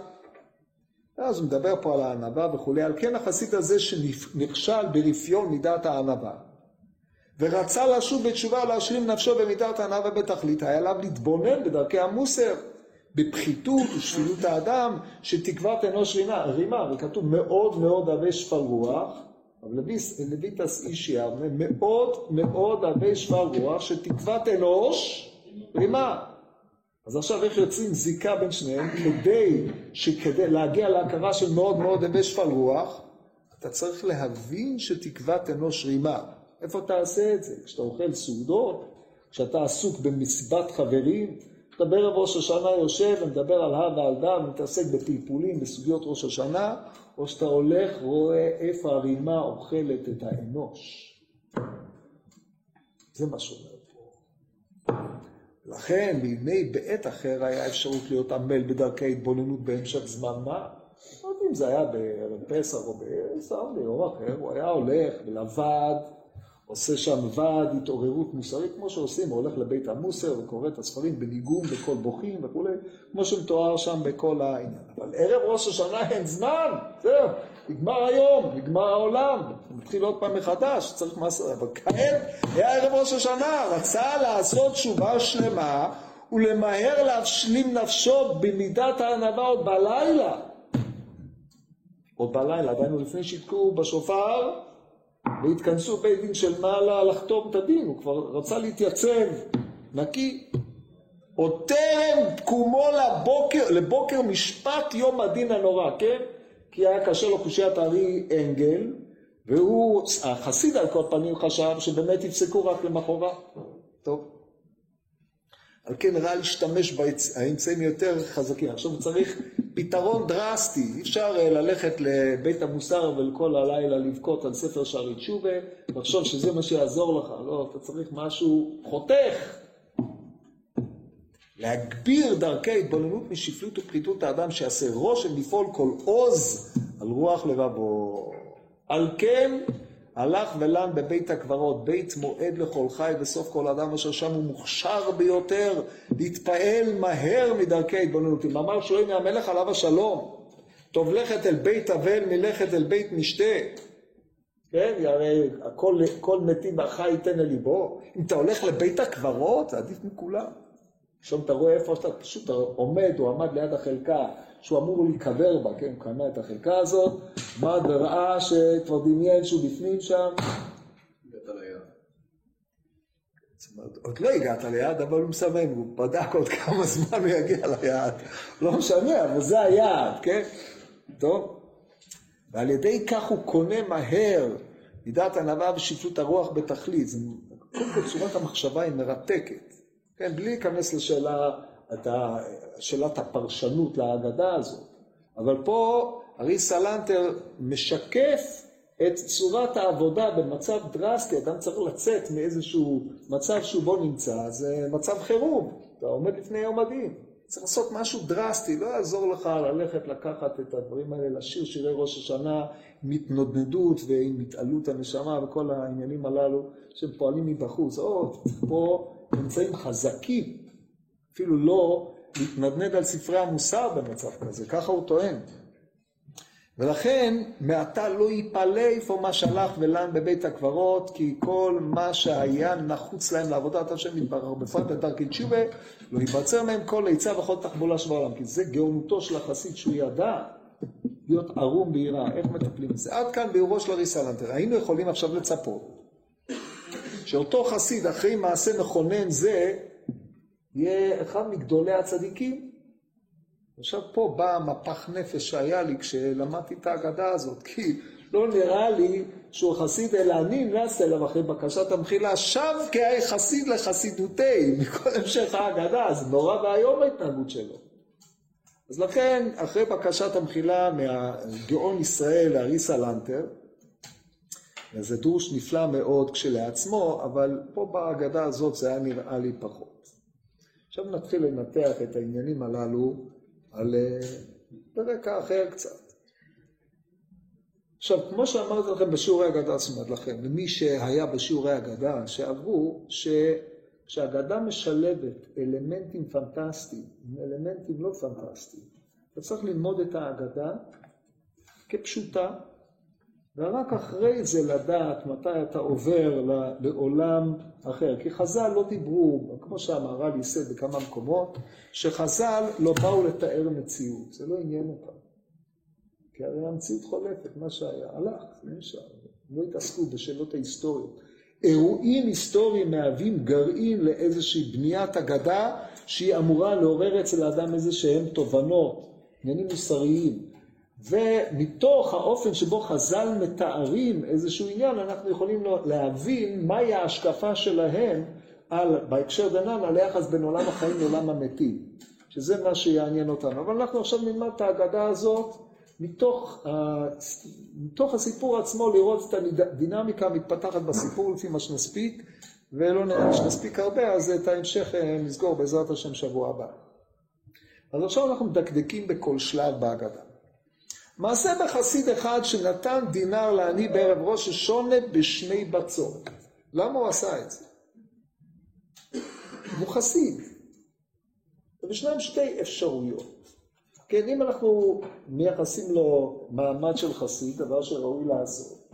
אז הוא מדבר פה על הענווה וכולי, על כן החסיד הזה שנכשל ברפיון מידת הענווה, ורצה לשוב בתשובה להשלים נפשו במידת הענווה בתכלית, היה עליו להתבונן בדרכי המוסר, בפחיתות ושפילות האדם, שתקוות אנוש רימה, רימה, וכתוב מאוד מאוד אבי שפל רוח, אבל לויטס איש יבנה מאוד מאוד הרבה שפל רוח שתקוות אנוש רימה. אז עכשיו איך יוצאים זיקה בין שניהם כדי שכדי להגיע להכרה של מאוד מאוד הרבה שפל רוח אתה צריך להבין שתקוות אנוש רימה. איפה תעשה את זה? כשאתה אוכל סעודות? כשאתה עסוק במסיבת חברים? אתה בערב ראש השנה יושב ומדבר על הא ועל דא ומתעסק בפלפולים בסוגיות ראש השנה או שאתה הולך, רואה איפה הרימה אוכלת את האנוש. זה מה שאומר פה. לכן, בימי בעת אחר היה אפשרות להיות עמל בדרכי התבוננות בהמשך זמן מה. לא יודעת אם זה היה בערב פסח או בסתם ביום אחר, הוא היה הולך ולבד. עושה שם ועד התעוררות מוסרית, כמו שעושים, הוא הולך לבית המוסר וקורא את הספרים בניגום, בקול בוכים וכולי, כמו שמתואר שם בכל העניין. אבל ערב ראש השנה אין זמן, זהו, נגמר היום, נגמר העולם, מתחיל עוד פעם מחדש, צריך מעשה, אבל כעת היה ערב ראש השנה, רצה לעשות תשובה שלמה ולמהר להשלים נפשו במידת הענווה עוד בלילה. עוד בלילה, דהיינו לפני שיתקעו בשופר, והתכנסו בית דין של מעלה לחתום את הדין, הוא כבר רצה להתייצב נקי. עוד טרם תקומו לבוקר, לבוקר משפט יום הדין הנורא, כן? כי היה קשה לו קושיית הארי אנגל, והוא, החסיד על כל פנים חשב שבאמת יפסקו רק למחרת. טוב. על כן רע להשתמש באמצעים יותר חזקים. עכשיו צריך פתרון דרסטי, אי אפשר אה, ללכת לבית המוסר ולכל הלילה לבכות על ספר שערי תשובה, לחשוב שזה מה שיעזור לך, לא, אתה צריך משהו חותך. להגביר דרכי התבוננות משפלות ופחיתות האדם שיעשה רושם לפעול כל עוז על רוח לבבו. על כן הלך ולן בבית הקברות, בית מועד לכל חי בסוף כל אדם אשר שם הוא מוכשר ביותר להתפעל מהר מדרכי ההתבוננות. אם אמר שואל המלך עליו השלום, טוב לכת אל בית אבל מלכת אל בית משתה. כן, הרי הכל, כל מתי בחי ייתן אל ליבו. אם אתה הולך לבית הקברות, זה עדיף מכולם. עכשיו אתה רואה איפה שאתה פשוט עומד, הוא עמד ליד החלקה שהוא אמור להיקבר בה, כן, הוא קנה את החלקה הזאת, עמד וראה שכבר דמיין שהוא בפנים שם. עוד לא הגעת ליעד, אבל הוא מסמן, הוא בדק עוד כמה זמן הוא יגיע ליעד. לא משנה, אבל זה היעד, כן? טוב. ועל ידי כך הוא קונה מהר מידת ענווה ושפלות הרוח בתכלית. קודם כל צורת המחשבה היא מרתקת. כן, בלי להיכנס לשאלה, שאלת הפרשנות להגדה הזאת. אבל פה ארי סלנטר משקף את צורת העבודה במצב דרסטי, אדם צריך לצאת מאיזשהו מצב שהוא בו נמצא, זה מצב חירום, אתה עומד לפני יום הדין. צריך לעשות משהו דרסטי, לא יעזור לך ללכת לקחת את הדברים האלה, לשיר שירי ראש השנה עם התנודדות ועם התעלות הנשמה וכל העניינים הללו שהם פועלים מבחוץ. או, פה נמצאים חזקים, אפילו לא להתנדנד על ספרי המוסר במצב כזה, ככה הוא טוען. ולכן מעתה לא ייפלא איפה מה שלח ולן בבית הקברות, כי כל מה שהיה נחוץ להם לעבודת השם יתברר, בפרט בדרכי תשובה, לא ייבצר מהם כל עצה וכל תחבולה שבעולם, כי זה גאונותו של החסיד שהוא ידע להיות ערום ביראה, איך מטפלים בזה. עד כאן ביאורו של אריס אלנטר. היינו יכולים עכשיו לצפות שאותו חסיד אחרי מעשה מכונן זה יהיה אחד מגדולי הצדיקים, עכשיו פה בא המפח נפש שהיה לי כשלמדתי את ההגדה הזאת, כי לא נראה לי שהוא חסיד, אלא אני נס אליו אחרי בקשת המחילה, שב כחסיד לחסידותי, מכל המשך ההגדה, זה נורא ואיום ההתנהגות שלו. אז לכן, אחרי בקשת המחילה מהגאון ישראל, אריסה לנטר, וזה דרוש נפלא מאוד כשלעצמו, אבל פה בהגדה הזאת זה היה נראה לי פחות. עכשיו נתחיל לנתח את העניינים הללו על ברקע אה, אחר קצת. עכשיו, כמו שאמרתי לכם בשיעורי אגדה, זאת אומרת לכם, למי שהיה בשיעורי אגדה, שעברו, שכשאגדה משלבת אלמנטים פנטסטיים אלמנטים לא פנטסטיים, אתה צריך ללמוד את האגדה כפשוטה, ורק אחרי זה לדעת מתי אתה עובר לעולם אחר. כי חז"ל לא דיברו, כמו שהמהר"ל ייסד בכמה מקומות, שחז"ל לא באו לתאר מציאות, זה לא עניין אותם. כי הרי המציאות חולפת, מה שהיה, הלך, זה נשאר. לא התעסקו בשאלות ההיסטוריות. אירועים היסטוריים מהווים גרעין לאיזושהי בניית אגדה שהיא אמורה לעורר אצל האדם איזה שהם תובנות, עניינים מוסריים. ומתוך האופן שבו חז"ל מתארים איזשהו עניין, אנחנו יכולים להבין מהי ההשקפה שלהם על, בהקשר דנן, על היחס בין עולם החיים לעולם המתים, שזה מה שיעניין אותנו. אבל אנחנו עכשיו נלמד את ההגדה הזאת מתוך, מתוך הסיפור עצמו, לראות את הדינמיקה המתפתחת בסיפור לפי מה שנספיק, ולא נראה לי שנספיק הרבה, אז את ההמשך אה, נסגור בעזרת השם שבוע הבא. אז עכשיו אנחנו מדקדקים בכל שלב בהגדה. מעשה בחסיד אחד שנתן דינר לעני בערב ראש השונה בשני בצורת. למה הוא עשה את זה? הוא חסיד. וישנם שתי אפשרויות. כן, אם אנחנו מייחסים לו מעמד של חסיד, דבר שראוי לעשות,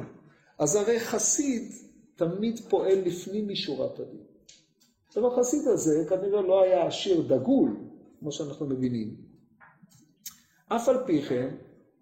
אז הרי חסיד תמיד פועל לפנים משורת הדין. עכשיו החסיד הזה כנראה לא היה עשיר דגול, כמו שאנחנו מבינים. אף על פי כן,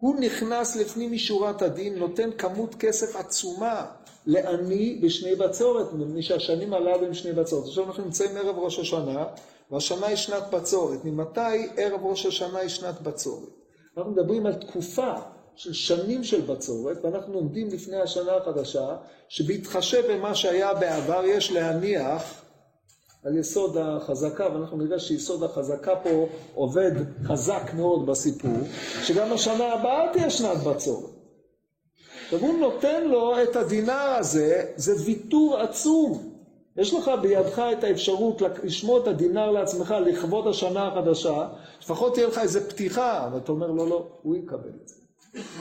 הוא נכנס לפנים משורת הדין, נותן כמות כסף עצומה לעני בשני בצורת, מפני שהשנים הללו הם שני בצורת. עכשיו אנחנו נמצאים ערב ראש השנה, והשנה היא שנת בצורת. ממתי ערב ראש השנה היא שנת בצורת? אנחנו מדברים על תקופה של שנים של בצורת, ואנחנו עומדים לפני השנה החדשה, שבהתחשב במה שהיה בעבר יש להניח על יסוד החזקה, ואנחנו נראה שיסוד החזקה פה עובד חזק מאוד בסיפור, שגם השנה הבאה תהיה שנת בצורת. עכשיו הוא נותן לו את הדינר הזה, זה ויתור עצום. יש לך בידך את האפשרות לשמור את הדינר לעצמך לכבוד השנה החדשה, לפחות תהיה לך איזה פתיחה, אבל אתה אומר לא, לא, הוא יקבל את זה.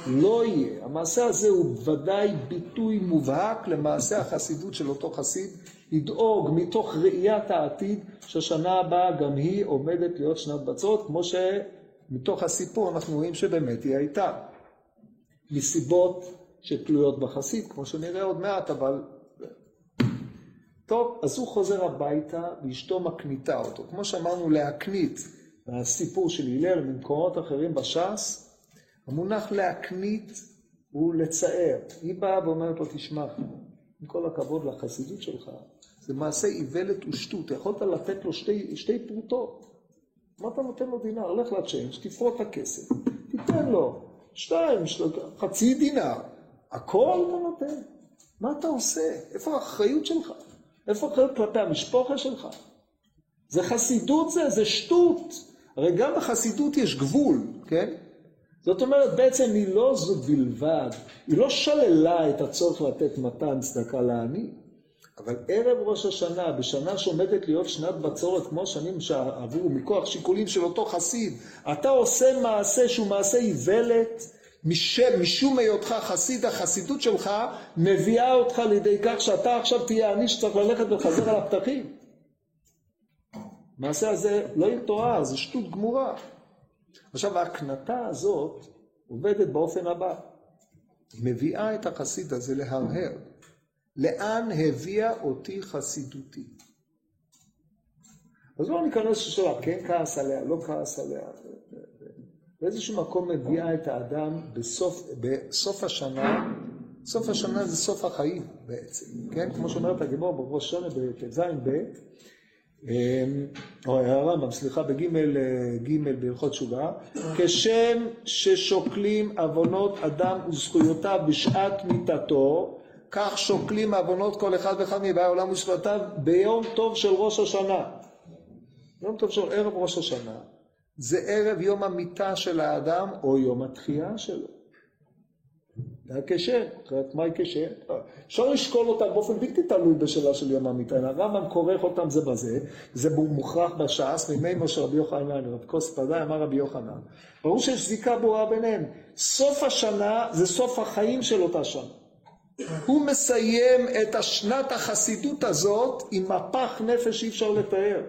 לא יהיה. המעשה הזה הוא ודאי ביטוי מובהק למעשה החסידות של אותו חסיד, לדאוג מתוך ראיית העתיד שהשנה הבאה גם היא עומדת להיות שנת בצורת, כמו שמתוך הסיפור אנחנו רואים שבאמת היא הייתה. מסיבות שתלויות בחסיד, כמו שנראה עוד מעט, אבל... טוב, אז הוא חוזר הביתה ואשתו מקניטה אותו. כמו שאמרנו, להקנית, הסיפור של הלל ממקומות אחרים בש"ס, המונח להקנית הוא לצער. היא באה ואומרת לו, תשמע, עם כל הכבוד לחסידות שלך, זה מעשה איוולת ושטות. יכולת לתת לו שתי, שתי פרוטות. מה אתה נותן לו דינר? לך לצ'יינג', תפרוט את הכסף, תיתן לו שתיים, של... חצי דינר. הכל אתה נותן. מה אתה עושה? איפה האחריות שלך? איפה האחריות כלפי המשפחה שלך? זה חסידות זה, זה שטות. הרי גם בחסידות יש גבול, כן? זאת אומרת, בעצם היא לא זו בלבד, היא לא שללה את הצורך לתת מתן צדקה לעני, אבל ערב ראש השנה, בשנה שעומדת להיות שנת בצורת, כמו שנים שעברו מכוח שיקולים של אותו חסיד, אתה עושה מעשה שהוא מעשה איוולת, משם, משום היותך חסיד, החסידות שלך מביאה אותך לידי כך שאתה עכשיו תהיה עני שצריך ללכת ולחזר על הפתחים. המעשה הזה לא יתואר, זה שטות גמורה. עכשיו ההקנטה הזאת עובדת באופן הבא, מביאה את החסיד הזה להרהר. לאן הביאה אותי חסידותי? אז לא ניכנס לשאלה, כן כעס עליה, לא כעס עליה. באיזשהו מקום מביאה את האדם בסוף, בסוף השנה, סוף השנה זה סוף החיים בעצם, כן? כמו שאומרת הגיבור בראש שונה בט"ז ב', או הרמב"ם, סליחה, בג' ג' בהלכות תשובה, כשם ששוקלים עוונות אדם וזכויותיו בשעת מיתתו, כך שוקלים עוונות כל אחד ואחד מבאי העולם וזכויותיו ביום טוב של ראש השנה. יום טוב של ערב ראש השנה, זה ערב יום המיתה של האדם או יום התחייה שלו. זה הקשר, אחרת מהי קשר? אפשר לשקול אותם באופן בלתי תלוי בשאלה של יום המיטה, הרמב"ם כורך אותם זה בזה, זה מוכרח בש"ס, מימי משה רבי יוחנן, רב כוס פדאי אמר רבי יוחנן. ברור שיש זיקה ברורה ביניהם. סוף השנה זה סוף החיים של אותה שנה. הוא מסיים את השנת החסידות הזאת עם מפח נפש שאי אפשר לתאר.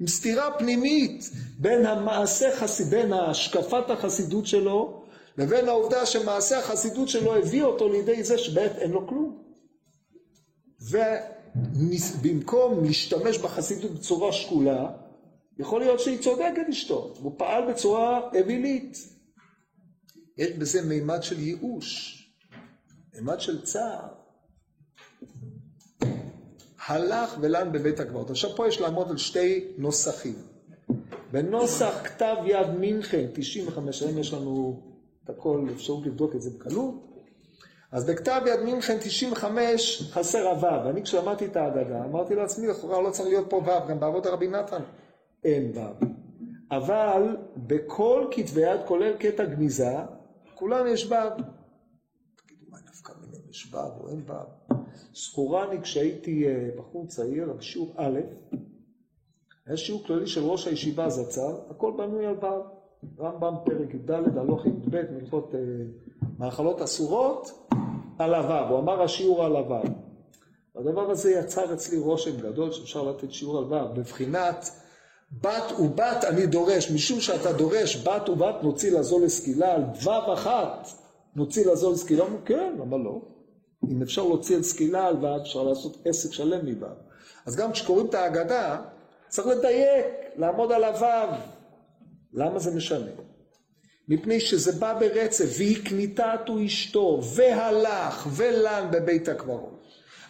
עם סתירה פנימית בין המעשה בין השקפת החסידות שלו לבין העובדה שמעשה החסידות שלו הביא אותו לידי זה שבעת אין לו כלום. ובמקום להשתמש בחסידות בצורה שקולה, יכול להיות שהיא צודקת אשתו, הוא פעל בצורה אווילית. יש בזה מימד של ייאוש, מימד של צער. הלך ולן בבית הקברות. עכשיו פה יש לעמוד על שתי נוסחים. בנוסח כתב יד מינכן, 95, היום יש לנו הכל, אפשרות לבדוק את זה בקלות. אז בכתב יד מינכן 95 חסר הוו. ואני כשלמדתי את ההגדה, אמרתי לעצמי, לכאורה לא צריך להיות פה וו, גם בעבוד הרבי נתן אין וו. אבל בכל כתבי יד, כולל קטע גניזה, כולם יש וו. תגידו, מה נפקא מיניהם יש וו או אין וו? זכורני כשהייתי אה, בחור צעיר, בשיעור א', היה שיעור כללי של ראש הישיבה זצ"ל, הכל בנוי על ו', רמב"ם פרק י"ד, הלוך י"ב, מלכות אה, מאכלות אסורות, על הו', הוא אמר השיעור על הו'. הדבר הזה יצר אצלי רושם גדול שאפשר לתת שיעור על ו', בבחינת בת ובת אני דורש, משום שאתה דורש בת ובת נוציא לזו לסקילה, על ו' אחת נוציא לזו לסקילה, כן, למה לא? אם אפשר להוציא על סקילה על ו', אפשר לעשות עסק שלם מו'. אז גם כשקוראים את ההגדה, צריך לדייק, לעמוד על הו'. למה זה משנה? מפני שזה בא ברצף, והיא קניתתו אשתו, והלך, ולן בבית הקברות.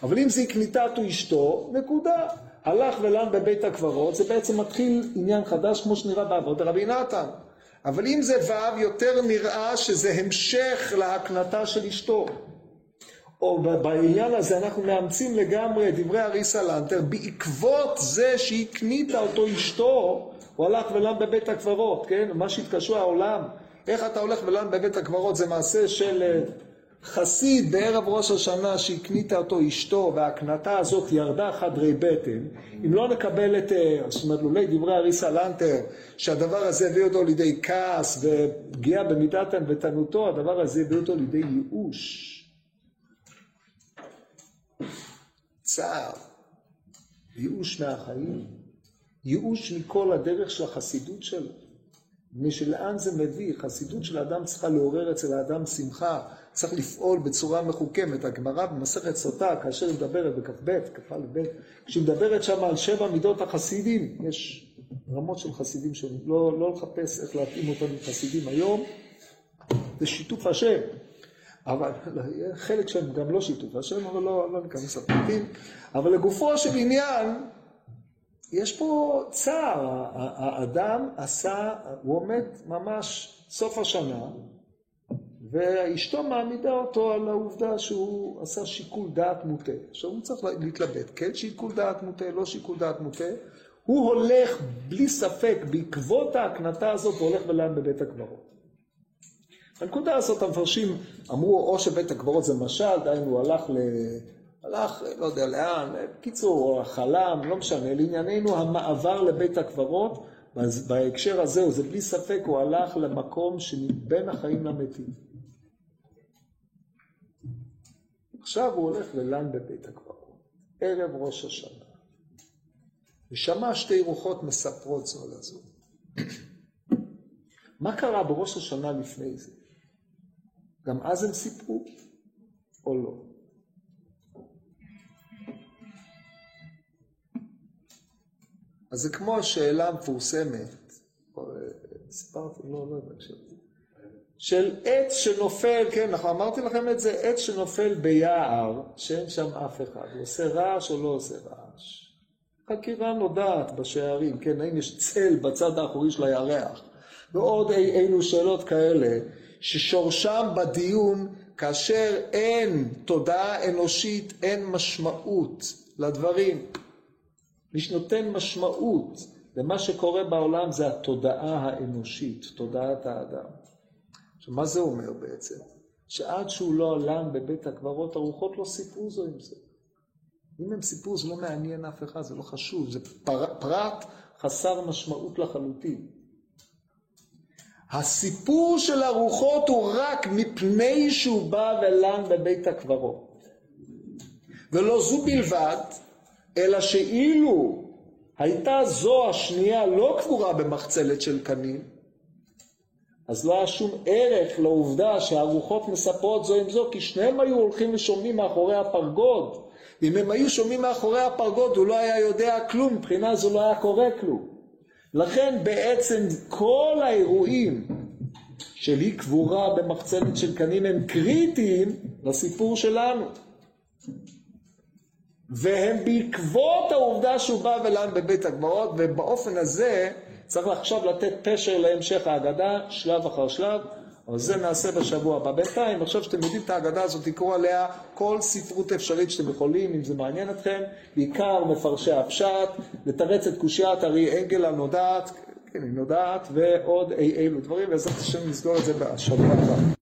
אבל אם זה קניתתו אשתו, נקודה. הלך ולן בבית הקברות, זה בעצם מתחיל עניין חדש כמו שנראה בעבוד רבי נתן. אבל אם זה ו', יותר נראה שזה המשך להקנתה של אשתו. או בעניין הזה אנחנו מאמצים לגמרי את דברי אריסה לנטר, בעקבות זה שהיא קנית אותו אשתו, הוא הלך ולן בבית הקברות, כן? מה שהתקשו העולם, איך אתה הולך ולן בבית הקברות, זה מעשה של אה, חסיד בערב ראש השנה שהקנית אותו אשתו, וההקנתה הזאת ירדה חדרי בטן, אם לא נקבל את, אה, זאת אומרת, לולי דברי אריסה לנטר, שהדבר הזה הביא אותו לידי כעס ופגיעה במידת ענוותנותו, הדבר הזה הביא אותו לידי ייאוש. צער, ייאוש מהחיים, ייאוש מכל הדרך של החסידות שלו. משלאן זה מביא, חסידות של האדם צריכה לעורר אצל האדם שמחה, צריך לפעול בצורה מחוכמת. הגמרא במסכת סוטה, כאשר היא מדברת בכ"ב, כ"א-ב, כשהיא מדברת שם על שבע מידות החסידים, יש רמות של חסידים שונים, לא, לא לחפש איך להתאים אותם לחסידים היום, זה שיתוף השם. אבל חלק שהם גם לא שיתוף השם, אבל לא, לא ניכנס לפרטים. אבל לגופו של עניין, יש פה צער, האדם עשה, הוא עומד ממש סוף השנה, ואשתו מעמידה אותו על העובדה שהוא עשה שיקול דעת מוטה. עכשיו הוא צריך להתלבט, כן שיקול דעת מוטה, לא שיקול דעת מוטה. הוא הולך בלי ספק, בעקבות ההקנטה הזאת, הוא הולך ולעם בבית הקברות. בנקודה הזאת המפרשים אמרו או שבית הקברות זה משל, דהיינו הוא הלך ל... הלך, לא יודע לאן, בקיצור, חלם, לא משנה, לענייננו המעבר לבית הקברות, בהקשר הזה, זה בלי ספק, הוא הלך למקום שבין החיים למתים. עכשיו הוא הולך ללן בבית הקברות, ערב ראש השנה. ושמע שתי רוחות מספרות זו לזו. [CLEARS THROAT] מה קרה בראש השנה לפני זה? גם אז הם סיפרו או לא? אז זה כמו השאלה המפורסמת, סיפרתי, לא, לא יודע, של עץ שנופל, כן, נכון, אמרתי לכם את זה, עץ שנופל ביער, שאין שם אף אחד, הוא עושה רעש או לא עושה רעש. חקירה נודעת בשערים, כן, האם יש צל בצד האחורי של הירח, ועוד אי אילו שאלות כאלה, ששורשם בדיון, כאשר אין תודעה אנושית, אין משמעות לדברים. מי שנותן משמעות למה שקורה בעולם זה התודעה האנושית, תודעת האדם. עכשיו, מה זה אומר בעצם? שעד שהוא לא עלם בבית הקברות, הרוחות לא סיפרו זו עם זה. אם הם סיפרו, זה לא מעניין אף אחד, זה לא חשוב, זה פר, פרט חסר משמעות לחלוטין. הסיפור של הרוחות הוא רק מפני שהוא בא ולן בבית הקברות. ולא זו בלבד, אלא שאילו הייתה זו השנייה לא קבורה במחצלת של קנים, אז לא היה שום ערך לעובדה שהרוחות מספרות זו עם זו, כי שניהם היו הולכים ושומעים מאחורי הפרגוד. אם הם היו שומעים מאחורי הפרגוד, הוא לא היה יודע כלום, מבחינה זו לא היה קורה כלום. לכן בעצם כל האירועים של אי קבורה במחצלת של קנים הם קריטיים לסיפור שלנו. והם בעקבות העובדה שהוא בא ולן בבית הגמרות, ובאופן הזה צריך עכשיו לתת פשר להמשך ההגדה, שלב אחר שלב, אבל זה נעשה בשבוע הבא. בינתיים, עכשיו שאתם יודעים את ההגדה הזאת, תקראו עליה כל ספרות אפשרית שאתם יכולים, אם זה מעניין אתכם, בעיקר מפרשי הפשט, לתרץ את קושיית ארי אנגל הנודעת, כן, היא נודעת, ועוד אי אילו דברים, בעזרת השם נסגור את זה בשבוע הבא.